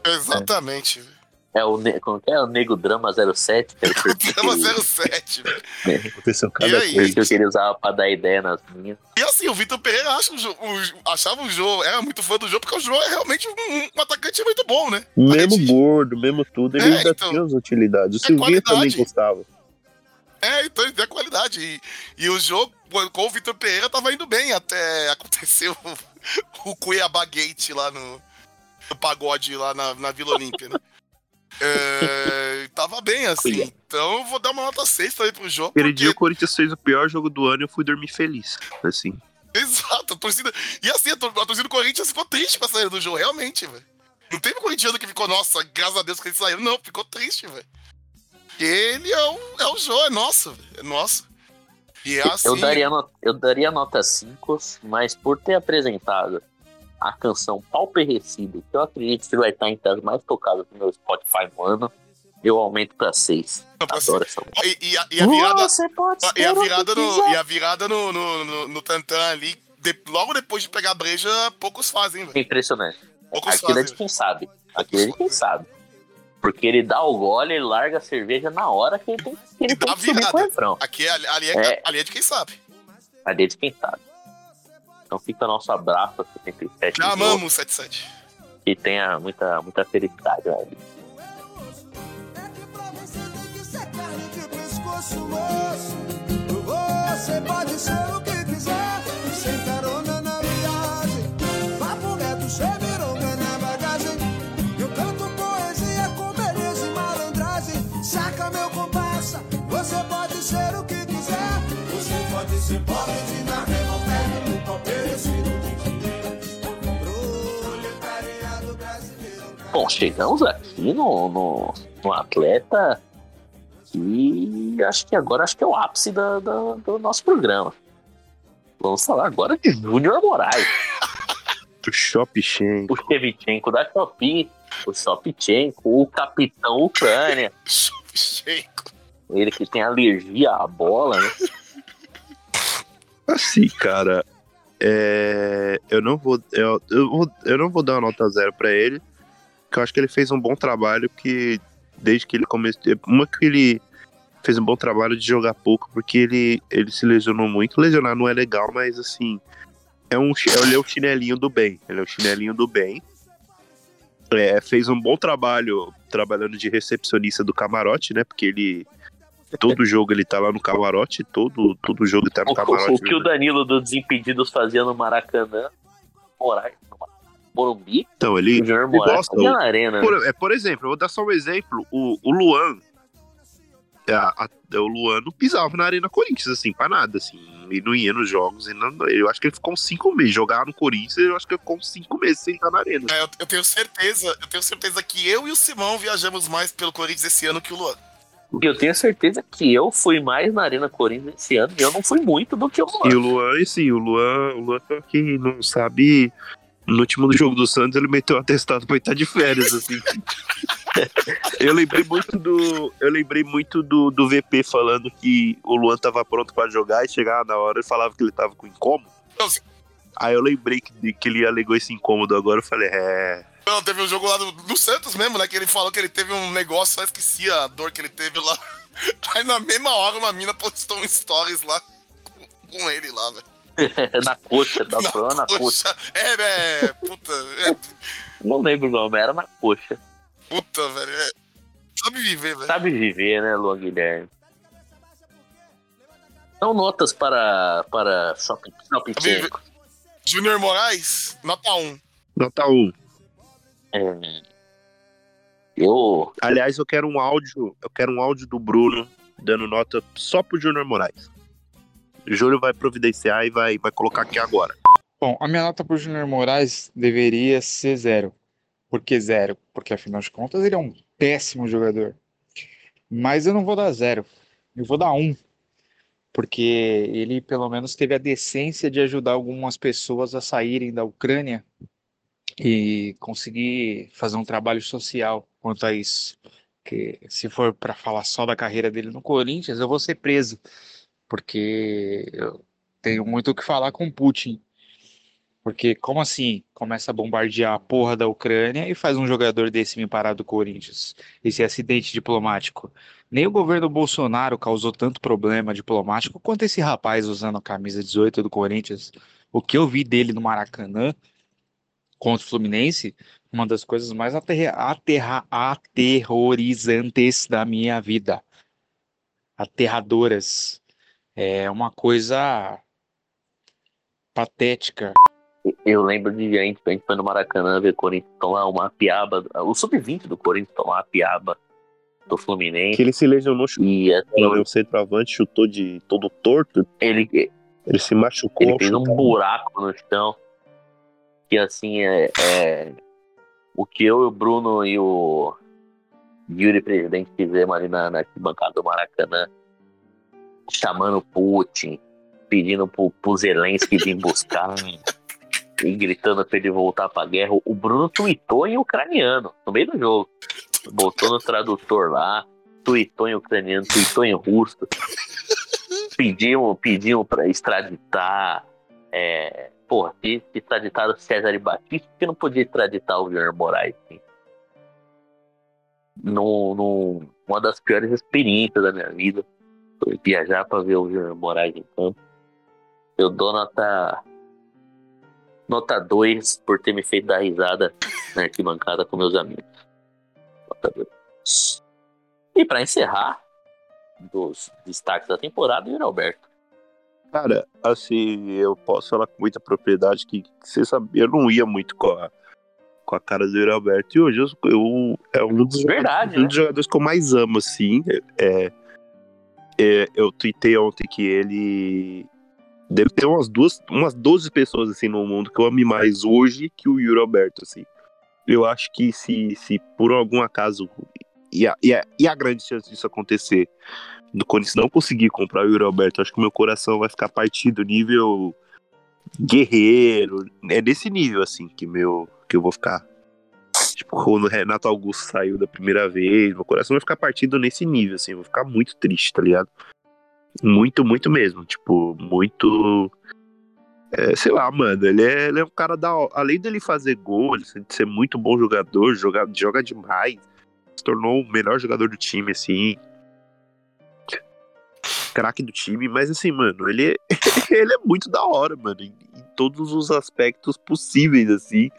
Exatamente. velho. É o, como que é? o Nego Drama 07, que era o perfil Chama que, 07, velho. Aconteceu E cada aí? coisa. que eu queria usar pra dar ideia nas minhas. E assim, o Vitor Pereira acha o o- achava o Jô, era muito fã do Jô, porque o Jô é realmente um, um atacante muito bom, né? Mesmo gordo, mesmo tudo, ele É, ainda então. tinha as utilidades. O É Silvinho também qualidade. gostava. É, então ele tem a qualidade. E, e o jogo com o Vitor Pereira tava indo bem até aconteceu o, Cuiabá Gate lá no, no pagode lá na, na Vila Olímpia, né? É, tava bem, assim. Cuiabá. Então eu vou dar uma nota 6 também pro jogo. Aquele porque- dia o Corinthians fez o pior jogo do ano e eu fui dormir feliz. Assim. Exato, a torcida. E assim, a, tor- a torcida do Corinthians ficou triste com a saída do jogo, realmente, velho. Não teve corintiano que ficou, nossa, graças a Deus que ele saiu. Não, ficou triste, velho. Ele é o, é o jogo, é nosso, velho. É nosso. E é assim. Eu, daria no- eu daria nota 5, mas por ter apresentado a canção Pauperrecido, que eu acredito que vai estar entre as mais tocadas no meu Spotify no ano, eu aumento pra 6. Não, pra Adoro essa música. E, e a, e a virada. E a virada no, e a virada no, no, no, no Tantan ali, de- logo depois de pegar a breja, poucos fazem, velho. É impressionante. Poucos Aquilo é fazem. de quem sabe. Aquilo é de quem sabe. Porque ele dá o gole, ele larga a cerveja na hora que ele tem, que, ele E dá tem a que subir virada. com o refrão. Aqui, é- ali, é, É. ali é de quem sabe. Ali é de quem sabe. Então fica nosso abraço a 77 Já amamos o 77. E tenha muita, muita felicidade, velho. É que pra você tem que ser carne de pescoço, moço. Você pode ser o que quiser, Marca meu você pode ser o que quiser. Você pode ser pobre de Bom, chegamos aqui no, no, no atleta e acho que agora acho que é o ápice da, da, do nosso programa. Vamos falar agora de Júnior Moraes. (laughs) o Shopchenko. O Shevchenko da Shopee. O Shopchenko, o Capitão Ucrânia. (laughs) Ele que tem alergia à bola, né? (laughs) Assim, cara, é, eu não vou eu, eu, vou- eu não vou dar uma nota zero pra ele, porque eu acho que ele fez um bom trabalho, que desde que ele começou, uma que ele fez um bom trabalho de jogar pouco, porque ele, ele se lesionou muito, lesionar não é legal, mas assim, é um, ele é o chinelinho do bem, ele é o chinelinho do bem, É, fez um bom trabalho trabalhando de recepcionista do camarote, né, porque ele todo (laughs) jogo ele tá lá no camarote, todo, todo jogo ele tá no O, camarote. o- o que o Danilo do Desimpedidos fazia no Maracanã, Moraes, Morumbi, Então, ele, o ele gosta. fazia na arena. né? Por, é, por exemplo, eu vou dar só um exemplo. O, o Luan. É, a- a- o Luan não pisava na Arena Corinthians, assim, pra nada, assim. E não ia nos jogos. E não, eu acho que ele ficou uns cinco meses. Jogar no Corinthians, eu acho que ele ficou uns cinco meses sem estar na Arena. É, eu, eu tenho certeza, eu tenho certeza que eu e o Simão viajamos mais pelo Corinthians esse ano que o Luan. Eu tenho certeza que eu fui mais na Arena Corinthians esse ano e eu não fui muito do que o Luan. E o Luan, e sim, o Luan, o Luan que não sabe. No último jogo do Santos, ele meteu um atestado pra ele estar de férias, assim. (laughs) eu lembrei muito do. Eu lembrei muito do, do VP falando que o Luan tava pronto pra jogar e chegava na hora e falava que ele tava com incômodo. Aí eu lembrei que, que ele alegou esse incômodo agora, eu falei, é. Não, teve um jogo lá do, do Santos mesmo, né? Que ele falou que ele teve um negócio, só esqueci a dor que ele teve lá. (laughs) Aí na mesma hora uma mina postou um stories lá com, com ele lá, velho. (laughs) na coxa, da Fran, na coxa. Poxa, é, né? Puta, é, Não lembro o nome, era na coxa. Puta, velho. É, sabe viver, velho. Sabe viver, né, Luan Guilherme? Então, notas para, para Shopping, shopping. Tcheco. Júnior Moraes, nota 1. Nota 1. É, eu, Aliás, eu quero um áudio. Eu quero um áudio do Bruno dando nota só pro Júnior Moraes. O Júnior vai providenciar e vai, vai colocar aqui agora. Bom, a minha nota pro Júnior Moraes deveria ser zero. Por que zero? Porque afinal de contas ele é um péssimo jogador. Mas eu não vou dar zero. Eu vou dar um. Porque ele pelo menos teve a decência de ajudar algumas pessoas a saírem da Ucrânia e conseguir fazer um trabalho social quanto a isso. Que se for para falar só da carreira dele no Corinthians, eu vou ser preso. Porque eu tenho muito o que falar com Putin. Porque como assim começa a bombardear a porra da Ucrânia e faz um jogador desse me parar do Corinthians? Esse acidente diplomático. Nem o governo Bolsonaro causou tanto problema diplomático quanto esse rapaz usando a camisa 18 do Corinthians. O que eu vi dele no Maracanã contra o Fluminense, uma das coisas mais aterra- aterra- aterrorizantes da minha vida. Aterradoras. É uma coisa patética. Eu lembro de gente, a gente foi no Maracanã ver o Corinthians tomar uma piaba, o sub-20 do Corinthians tomar uma piaba do Fluminense. Que ele se lesionou, chutou, E assim, o centroavante chutou de todo torto. ele, Ele se machucou. ele fez um buraco no chão. Que assim é, é o que eu, o Bruno e o Yuri Presidente fizemos ali na, na arquibancada do Maracanã, chamando Putin, pedindo pro, pro Zelensky vir buscar (laughs) e gritando pra ele voltar pra guerra. O Bruno tweetou em ucraniano no meio do jogo. Botou no tradutor lá, tweetou em ucraniano, tweetou em russo. Pediam, pediam pra extraditar. É, porra, se o César Batista, que não podia extraditar o Júnior Moraes. Assim. Num, num- uma das piores experiências da minha vida foi viajar pra ver o Júnior Moraes em campo. Eu dou nota. Nota 2 por ter me feito dar risada na arquibancada com meus amigos. Nota 2. E pra encerrar, dos destaques da temporada, o Alberto. Cara, assim, eu posso falar com muita propriedade que, que você sabia, eu não ia muito com a, com a cara do Alberto. E hoje eu, eu- é um dos, Verdade, jogadores, um né? dos jogadores que eu mais amo, assim. É, é, eu tuitei ontem que ele Deve ter umas duas, umas 12 pessoas assim no mundo que eu ame mais hoje que o Yuri Alberto, assim. Eu acho que se, se por algum acaso e a, e, a, e a grande chance disso acontecer, do Corinthians não conseguir comprar o Yuri Alberto, acho que meu coração vai ficar partido nível guerreiro. É nesse nível assim que meu que eu vou ficar. Tipo, quando o Renato Augusto saiu da primeira vez, meu coração vai ficar partido nesse nível, assim, eu vou ficar muito triste, tá ligado? Muito, muito mesmo. Tipo, muito. É, sei lá, mano, ele é, ele é um cara da. Além dele fazer gol, ele ser muito bom jogador, joga, joga demais. Se tornou o melhor jogador do time, assim. Craque do time, mas assim, mano, ele, é- (laughs) ele é muito da hora, mano. Em, em todos os aspectos possíveis, assim.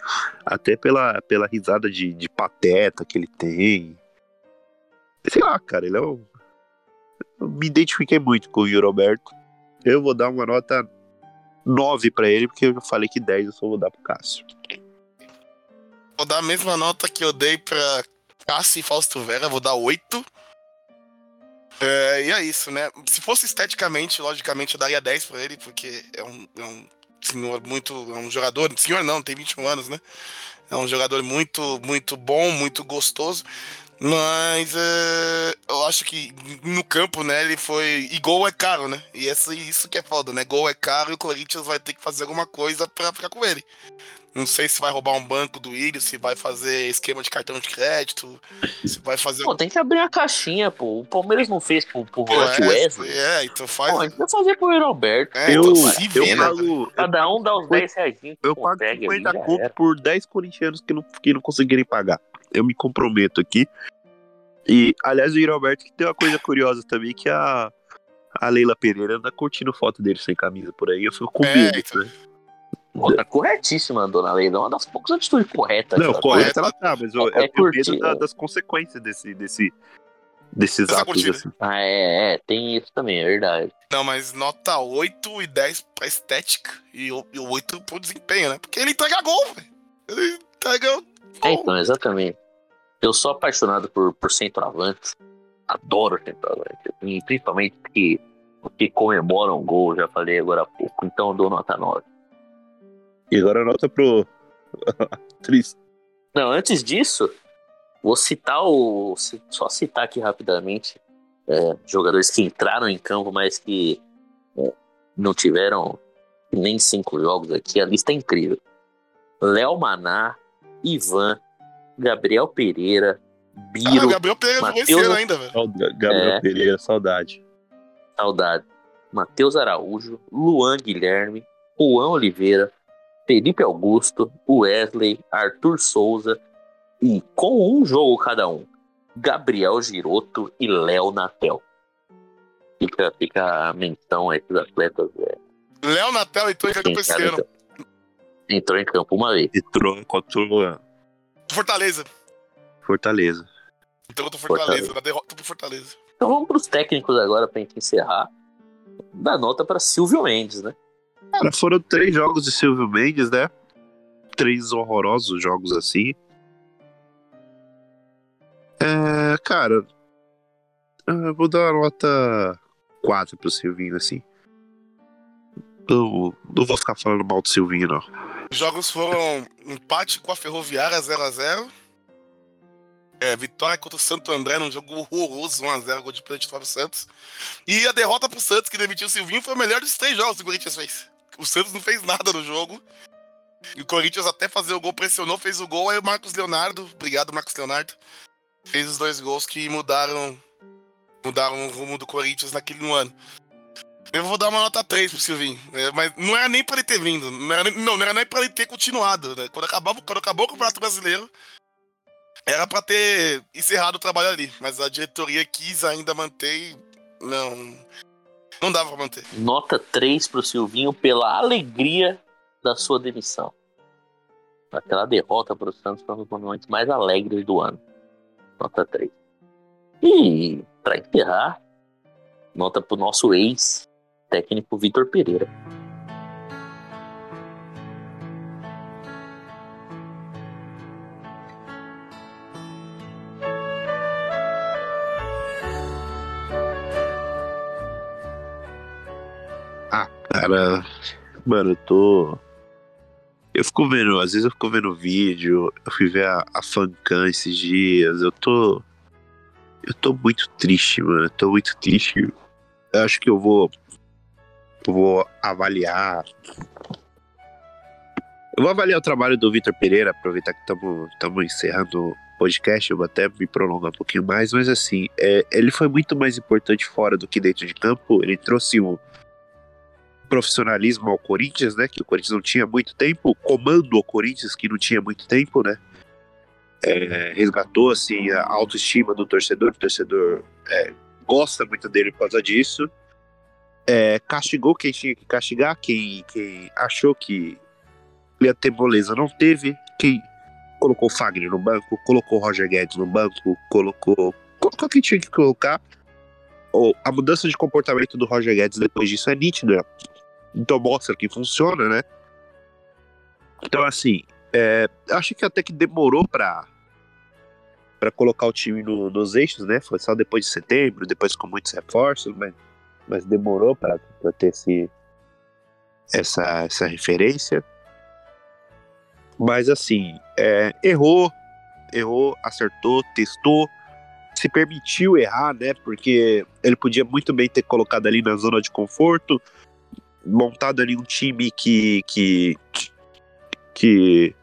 Até pela, pela risada de, de pateta que ele tem. Sei lá, cara, ele é um. Eu me identifiquei muito com o Yuri Alberto. Eu vou dar uma nota 9 pra ele, porque eu já falei que 10 eu só vou dar pro Cássio. Vou dar a mesma nota que eu dei pra Cássio e Fausto Vera, vou dar 8. É, e é isso, né? Se fosse esteticamente, logicamente, eu daria 10 pra ele, porque é um, é um senhor muito. É um jogador. Senhor não, tem 21 anos, né? É um jogador muito, muito bom, muito gostoso. Mas é, eu acho que no campo, né, ele foi. E gol é caro, né? E essa, isso que é foda, né? Gol é caro e o Corinthians vai ter que fazer alguma coisa pra ficar com ele. Não sei se vai roubar um banco do Willian, se vai fazer esquema de cartão de crédito, se vai fazer. Pô, tem que abrir a caixinha, pô. O Palmeiras não fez Pô, Volante é, Wesley. é, então faz. Pô, a gente vai fazer pro Yuri Alberto. É, eu, então se eu vê, né? pago, Cada um dá os 10 reais. que eu pago consegue ali, 50 já conto por 10 corintianos que não, que não conseguirem pagar. Eu me comprometo aqui. E, aliás, o Yuri Alberto que tem uma coisa curiosa também, que a, a Leila Pereira anda curtindo foto dele sem camisa por aí. Eu fico com É, medo, então. né? Pô, tá corretíssima, dona Leila. É uma das poucas atitudes corretas. Não, cara. correto ela tá, mas eu, É eu tenho medo da- é. das consequências desse, desse, desses Essa atos, curtida. assim. Ah, é, é, tem isso também, é verdade. Não, mas nota 8 e 10 pra estética e o, e o 8 pro desempenho, né? Porque ele entrega gol, velho. Ele entrega gol. É, então, exatamente. Eu sou apaixonado por, por centroavante. Adoro centroavante. E principalmente que, que comemoram gol, já falei agora há pouco. Então eu dou nota 9. E agora nota pro. (laughs) Triste. Não, antes disso, vou citar o. Só citar aqui rapidamente é, jogadores que entraram em campo, mas que é, não tiveram nem cinco jogos aqui. A lista é incrível. Léo Maná, Ivan, Gabriel Pereira, Ah, o Biro, Gabriel Pereira esse Mateus- ainda, velho. Gabriel É. Pereira, saudade. Saudade. Matheus Araújo, Luan Guilherme, Juan Oliveira, Felipe Augusto, Wesley, Arthur Souza e com um jogo cada um, Gabriel Giroto e Léo Natel. Fica, fica a menção a esses atletas. É, Léo Natel esse entraram em ano. campo. Entrou em campo uma vez. Entrou contra o Fortaleza. Fortaleza. Entrou contra o Fortaleza, Fortaleza. na derrota pro Fortaleza. Então vamos para os técnicos agora para gente encerrar. Dá nota para Silvio Mendes, né? Cara, foram três jogos de Silvio Mendes, né? Três horrorosos jogos assim. É, cara, eu vou dar uma nota 4 pro Silvinho, assim. Eu não vou ficar falando mal do Silvinho, não. Os jogos foram empate com a Ferroviária 0x0. É, vitória contra o Santo André num jogo horroroso, 1x0, gol de pênalti para o Santos. E a derrota pro Santos, que demitiu o Silvinho, foi o melhor dos três jogos que o Corinthians fez. O Santos não fez nada no jogo. E o Corinthians até fazer o gol pressionou, fez o gol, aí o Marcos Leonardo, obrigado Marcos Leonardo, fez os dois gols que mudaram mudaram o rumo do Corinthians naquele no ano. Eu vou dar uma nota 3 pro Silvinho. né? Mas não era nem pra ele ter vindo. Não era, não, não era nem pra ele ter continuado. né? Quando, acabava, quando acabou o Campeonato Brasileiro, era pra ter encerrado o trabalho ali. Mas a diretoria quis ainda manter e não. Não dava pra manter. Nota 3 pro Silvinho pela alegria da sua demissão. Aquela derrota pro Santos foi um dos momentos mais alegres do ano. Nota 3. E, pra encerrar, nota pro nosso ex-técnico Vitor Pereira. Cara, mano, eu tô. Eu fico vendo, às vezes eu fico vendo vídeo, eu fui ver a, a Fancam esses dias, eu tô. Eu tô muito triste, mano. Eu tô muito triste. Eu acho que eu vou. Vou avaliar. Eu vou avaliar o trabalho do Vitor Pereira, aproveitar que estamos encerrando o podcast, eu vou até me prolongar um pouquinho mais, mas assim, é, ele foi muito mais importante fora do que dentro de campo. Ele trouxe um profissionalismo ao Corinthians, né? Que o Corinthians não tinha muito tempo, comando ao Corinthians que não tinha muito tempo, né? É, resgatou assim a autoestima do torcedor, o torcedor é, gosta muito dele por causa disso. É, castigou quem tinha que castigar, quem, quem achou que ia ter moleza não teve, quem colocou o Fagner no banco, colocou o Roger Guedes no banco, colocou, colocou quem tinha que colocar. Ou a mudança de comportamento do Roger Guedes depois disso é nítida. Então mostra que funciona, né? Então, assim, é, acho que até que demorou pra, pra colocar o time no- nos eixos, né? Foi só depois de setembro, depois com muitos reforços, mas, mas demorou pra ter esse, essa, essa referência. Mas, assim, é, errou, errou, acertou, testou, se permitiu errar, né? Porque ele podia muito bem ter colocado ali na zona de conforto, montado ali um time que. que, que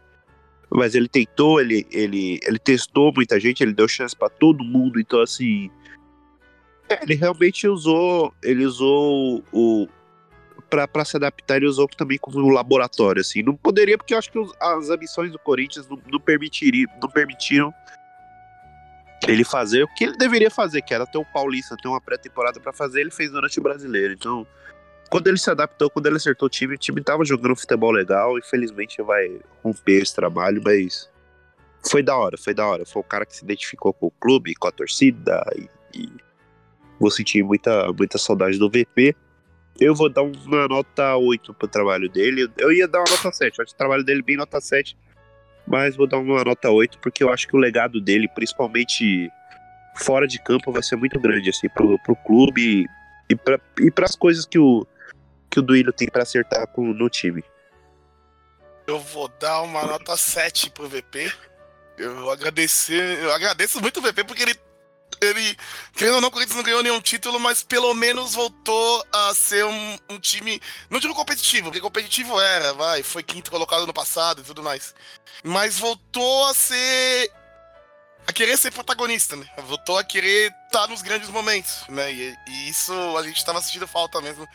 mas ele tentou, ele, ele, ele testou muita gente, ele deu chance pra todo mundo, então assim. É, ele realmente usou. Ele usou o. Pra se adaptar, ele usou também como um laboratório, assim. Não poderia, porque eu acho que as ambições do Corinthians não, não, permitiriam, não permitiram ele fazer o que ele deveria fazer, que era ter o Paulista, ter uma pré-temporada pra fazer, ele fez durante o brasileiro. Então, quando ele se adaptou, quando ele acertou o time, o time tava jogando futebol legal. Infelizmente vai romper esse trabalho, mas foi da hora, foi da hora. Foi o cara que se identificou com o clube, com a torcida e, e vou sentir muita, muita saudade do VP. Eu vou dar uma nota 8 pro trabalho dele. Eu ia dar uma nota 7, eu acho o trabalho dele bem nota 7, mas vou dar uma nota 8 porque eu acho que o legado dele, principalmente fora de campo, vai ser muito grande assim pro, pro clube e para e pras coisas que o que o Duílio tem pra acertar com, no time. Eu vou dar uma nota 7 pro VP. Eu agradecer. Eu agradeço muito o VP porque ele. Ele, querendo ou não, o Corinthians não ganhou nenhum título, mas pelo menos voltou a ser um, um time. Não digo competitivo, porque competitivo era, vai, foi quinto colocado no passado e tudo mais. Mas voltou a ser. a querer ser protagonista, né? Voltou a querer estar nos grandes momentos, né? E, e isso a gente tava sentindo falta mesmo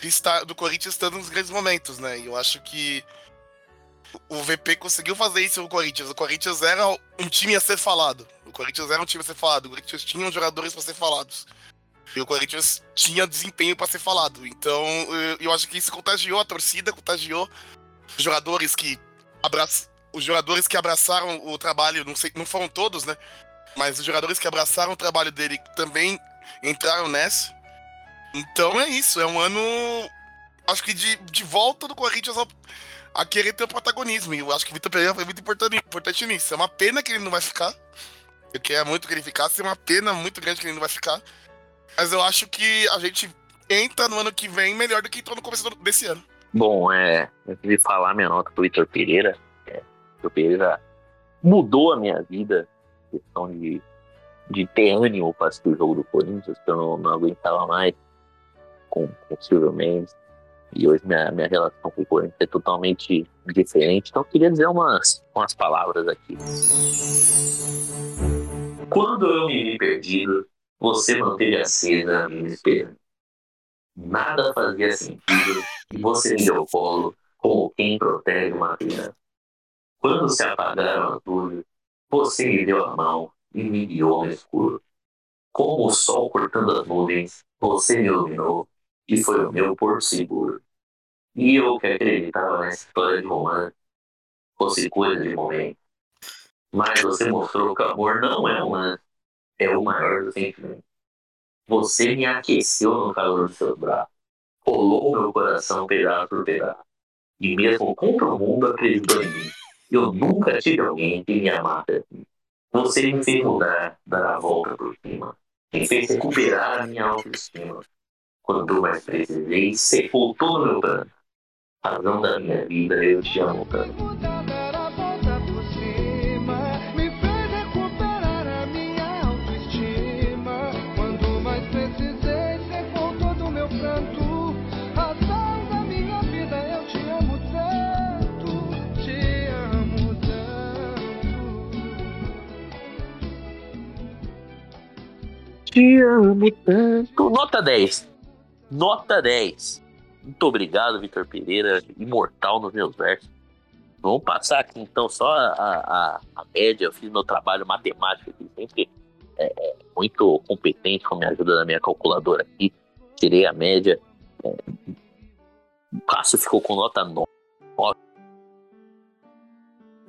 de estar, do Corinthians estando nos grandes momentos, né? E eu acho que o VP conseguiu fazer isso no Corinthians. O Corinthians era um time a ser falado. O Corinthians era um time a ser falado. O Corinthians tinha jogadores para ser falados. E o Corinthians tinha desempenho para ser falado. Então, eu- eu acho que isso contagiou a torcida, contagiou os jogadores que abraçaram. Os jogadores que abraçaram o trabalho, não sei, não foram todos, né? Mas os jogadores que abraçaram o trabalho dele também entraram nessa. Então é isso, é um ano. Acho que de, de volta do Corinthians ao, a querer ter o protagonismo. E eu acho que o Vitor Pereira foi muito importante, importante nisso. É uma pena que ele não vai ficar. Eu queria muito que ele ficasse, é uma pena muito grande que ele não vai ficar. Mas eu acho que a gente entra no ano que vem melhor do que entrou no começo do- desse ano. Bom, é, antes de falar minha nota pro Vitor Pereira, é, Vitor Pereira mudou a minha vida, questão de, de ter ânimo para assistir o jogo do Corinthians, que eu não, não aguentava mais com, com o Silvio Mendes. E hoje minha, minha relação com o Corinthians é totalmente diferente. Então eu queria dizer umas, umas palavras aqui. Quando eu me vi perdido, você manteve acesa a minha esperança. Nada fazia sentido e você me deu colo como quem protege uma criança. Quando se apagaram as luzes, você me deu a mão e me guiou no escuro. Como o sol cortando as nuvens, você me iluminou e foi o meu porto seguro. E eu que acreditava nessa história de romance, fosse coisa de momento. Mas você mostrou que o amor não é um é o maior dos sentimentos. Você me aqueceu no calor dos seus braços, rolou meu coração pedaço por pedaço. E mesmo contra o mundo acreditou em mim. Eu nunca tive alguém que me amasse assim. Você me fez mudar, dar a volta por cima. Me fez recuperar a minha autoestima. Quando mais precisei, sepultou no meu plano. Razão da minha vida, eu te amo tanto. Era volta por cima, me fez recuperar a minha autoestima. Quando mais precisei, secou todo o meu pranto. Razão da minha vida, eu te amo tanto, te amo tanto. Te amo tanto. Nota 10. Nota 10. Muito obrigado, Vitor Pereira, imortal nos meus versos. Vamos passar aqui então só a, a, a média. Eu fiz meu trabalho matemático aqui, sempre é, é, muito competente com a minha ajuda da minha calculadora aqui. Tirei a média. É, o Cássio ficou com nota 9.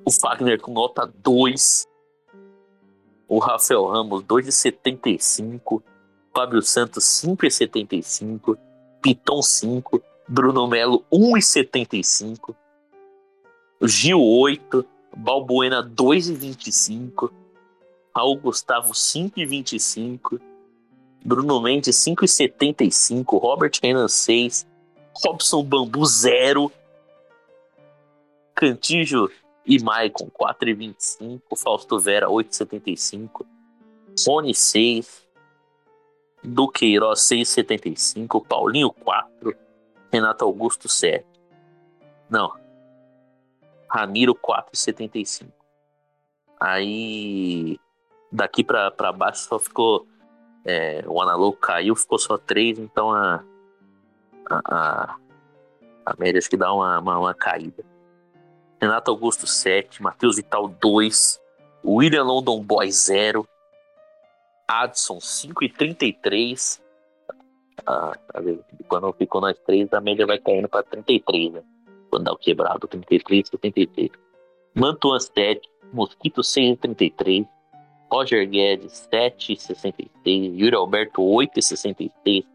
O Fagner com nota 2. O Rafael Ramos 2,75. Fábio Santos 5,75. Piton 5. Bruno Melo 1,75. Gil 8. Balbuena 2,25. Raul Gustavo 5,25. Bruno Mendes 5,75. Robert Renan 6. Robson Bambu 0. Cantijo e Maicon 4,25. Fausto Vera 8,75. Rony 6. Duqueiroz 6,75. Paulinho 4. Renato Augusto 7. Não. Ramiro 4,75. Aí daqui pra, pra baixo só ficou. é, o Analog caiu, ficou só 3, então a. A, a, a média acho que dá uma, uma, uma caída. Renato Augusto 7, Matheus Vital 2, William London Boy 0, Adson 5,33. Ah, ali, quando ficou nós três, a média vai caindo para 33, né? Quando dá o quebrado, 33, 73. Mantuan 7, Mosquito 6,33. Roger Guedes 7,66. Yuri Alberto 8,66.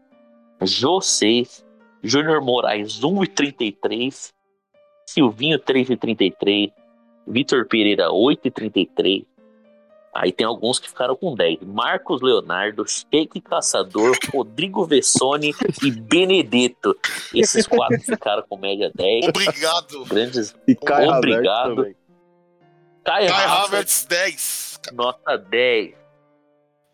Jô 6. Júnior Moraes 1,33. Silvinho 3,33. Vitor Pereira 8,33. Aí tem alguns que ficaram com 10. Marcos Leonardo, Sheik Caçador, Rodrigo Vessone e Benedetto. Esses quatro ficaram com média 10. Obrigado. Grandes. E Kai Obrigado. Havertz. Kai Havertz 10. nota 10.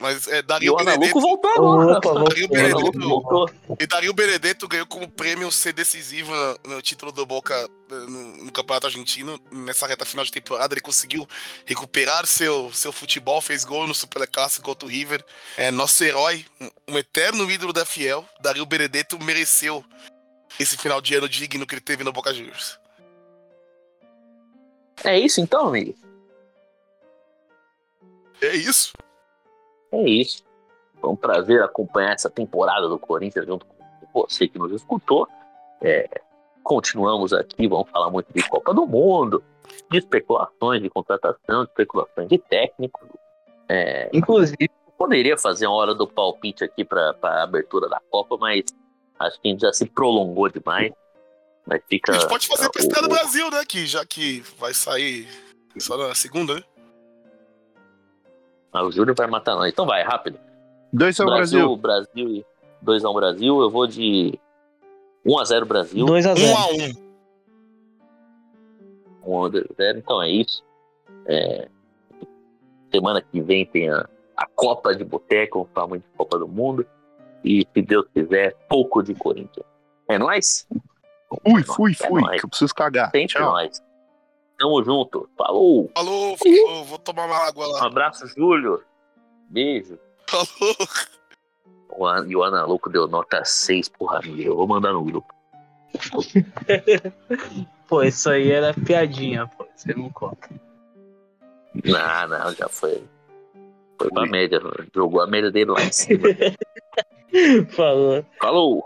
Mas é, E Dario o Analuco Benedetto. voltou agora. Opa. Dario O Benedetto, voltou. e Dario Benedetto ganhou como prêmio ser decisivo no, título do Boca eh, no, no Campeonato Argentino. Nessa reta final de temporada, ele conseguiu recuperar seu, seu futebol, fez gol no Superclássico contra o River. É nosso herói, um, um eterno ídolo da Fiel. Dario Benedetto mereceu esse final de ano digno que ele teve no Boca Juniors. É isso então, amigo? É isso. É isso. Foi um prazer acompanhar essa temporada do Corinthians junto com você que nos escutou. É, continuamos aqui, vamos falar muito de Copa do Mundo, de especulações de contratação, de especulações de técnico. É, Inclusive, poderia fazer uma hora do palpite aqui para a abertura da Copa, mas acho que a gente já se prolongou demais. Mas fica. A gente pode fazer estreia do o- Brasil, né? Que já que vai sair só na segunda, né? Ah, o Júlio vai matar nós. Então vai, rápido. 2 ao Brasil. Brasil e 2x1 Brasil. Eu vou de 1x0 Brasil. 2x0. 1 a 1 1x0. Então é isso. É, Semana que vem tem a, a Copa de Boteco, vamos falar muito de Copa do Mundo. E se Deus quiser, pouco de Corinthians. É nóis? Fui, fui, É fui, nóis. que eu preciso cagar. Sempre Tchau. nóis. Tamo junto. Falou. Falou, falou, vou tomar uma água Um lá. abraço, Júlio. Beijo. Falou. O An- E o Ana Louco deu nota 6 pro Ramiro. Eu vou mandar no grupo. (laughs) Pô, isso aí era piadinha, pô. Você não conta. Não, não, já foi. Foi pra média. Jogou a média dele lá em cima. (laughs) Falou. Falou.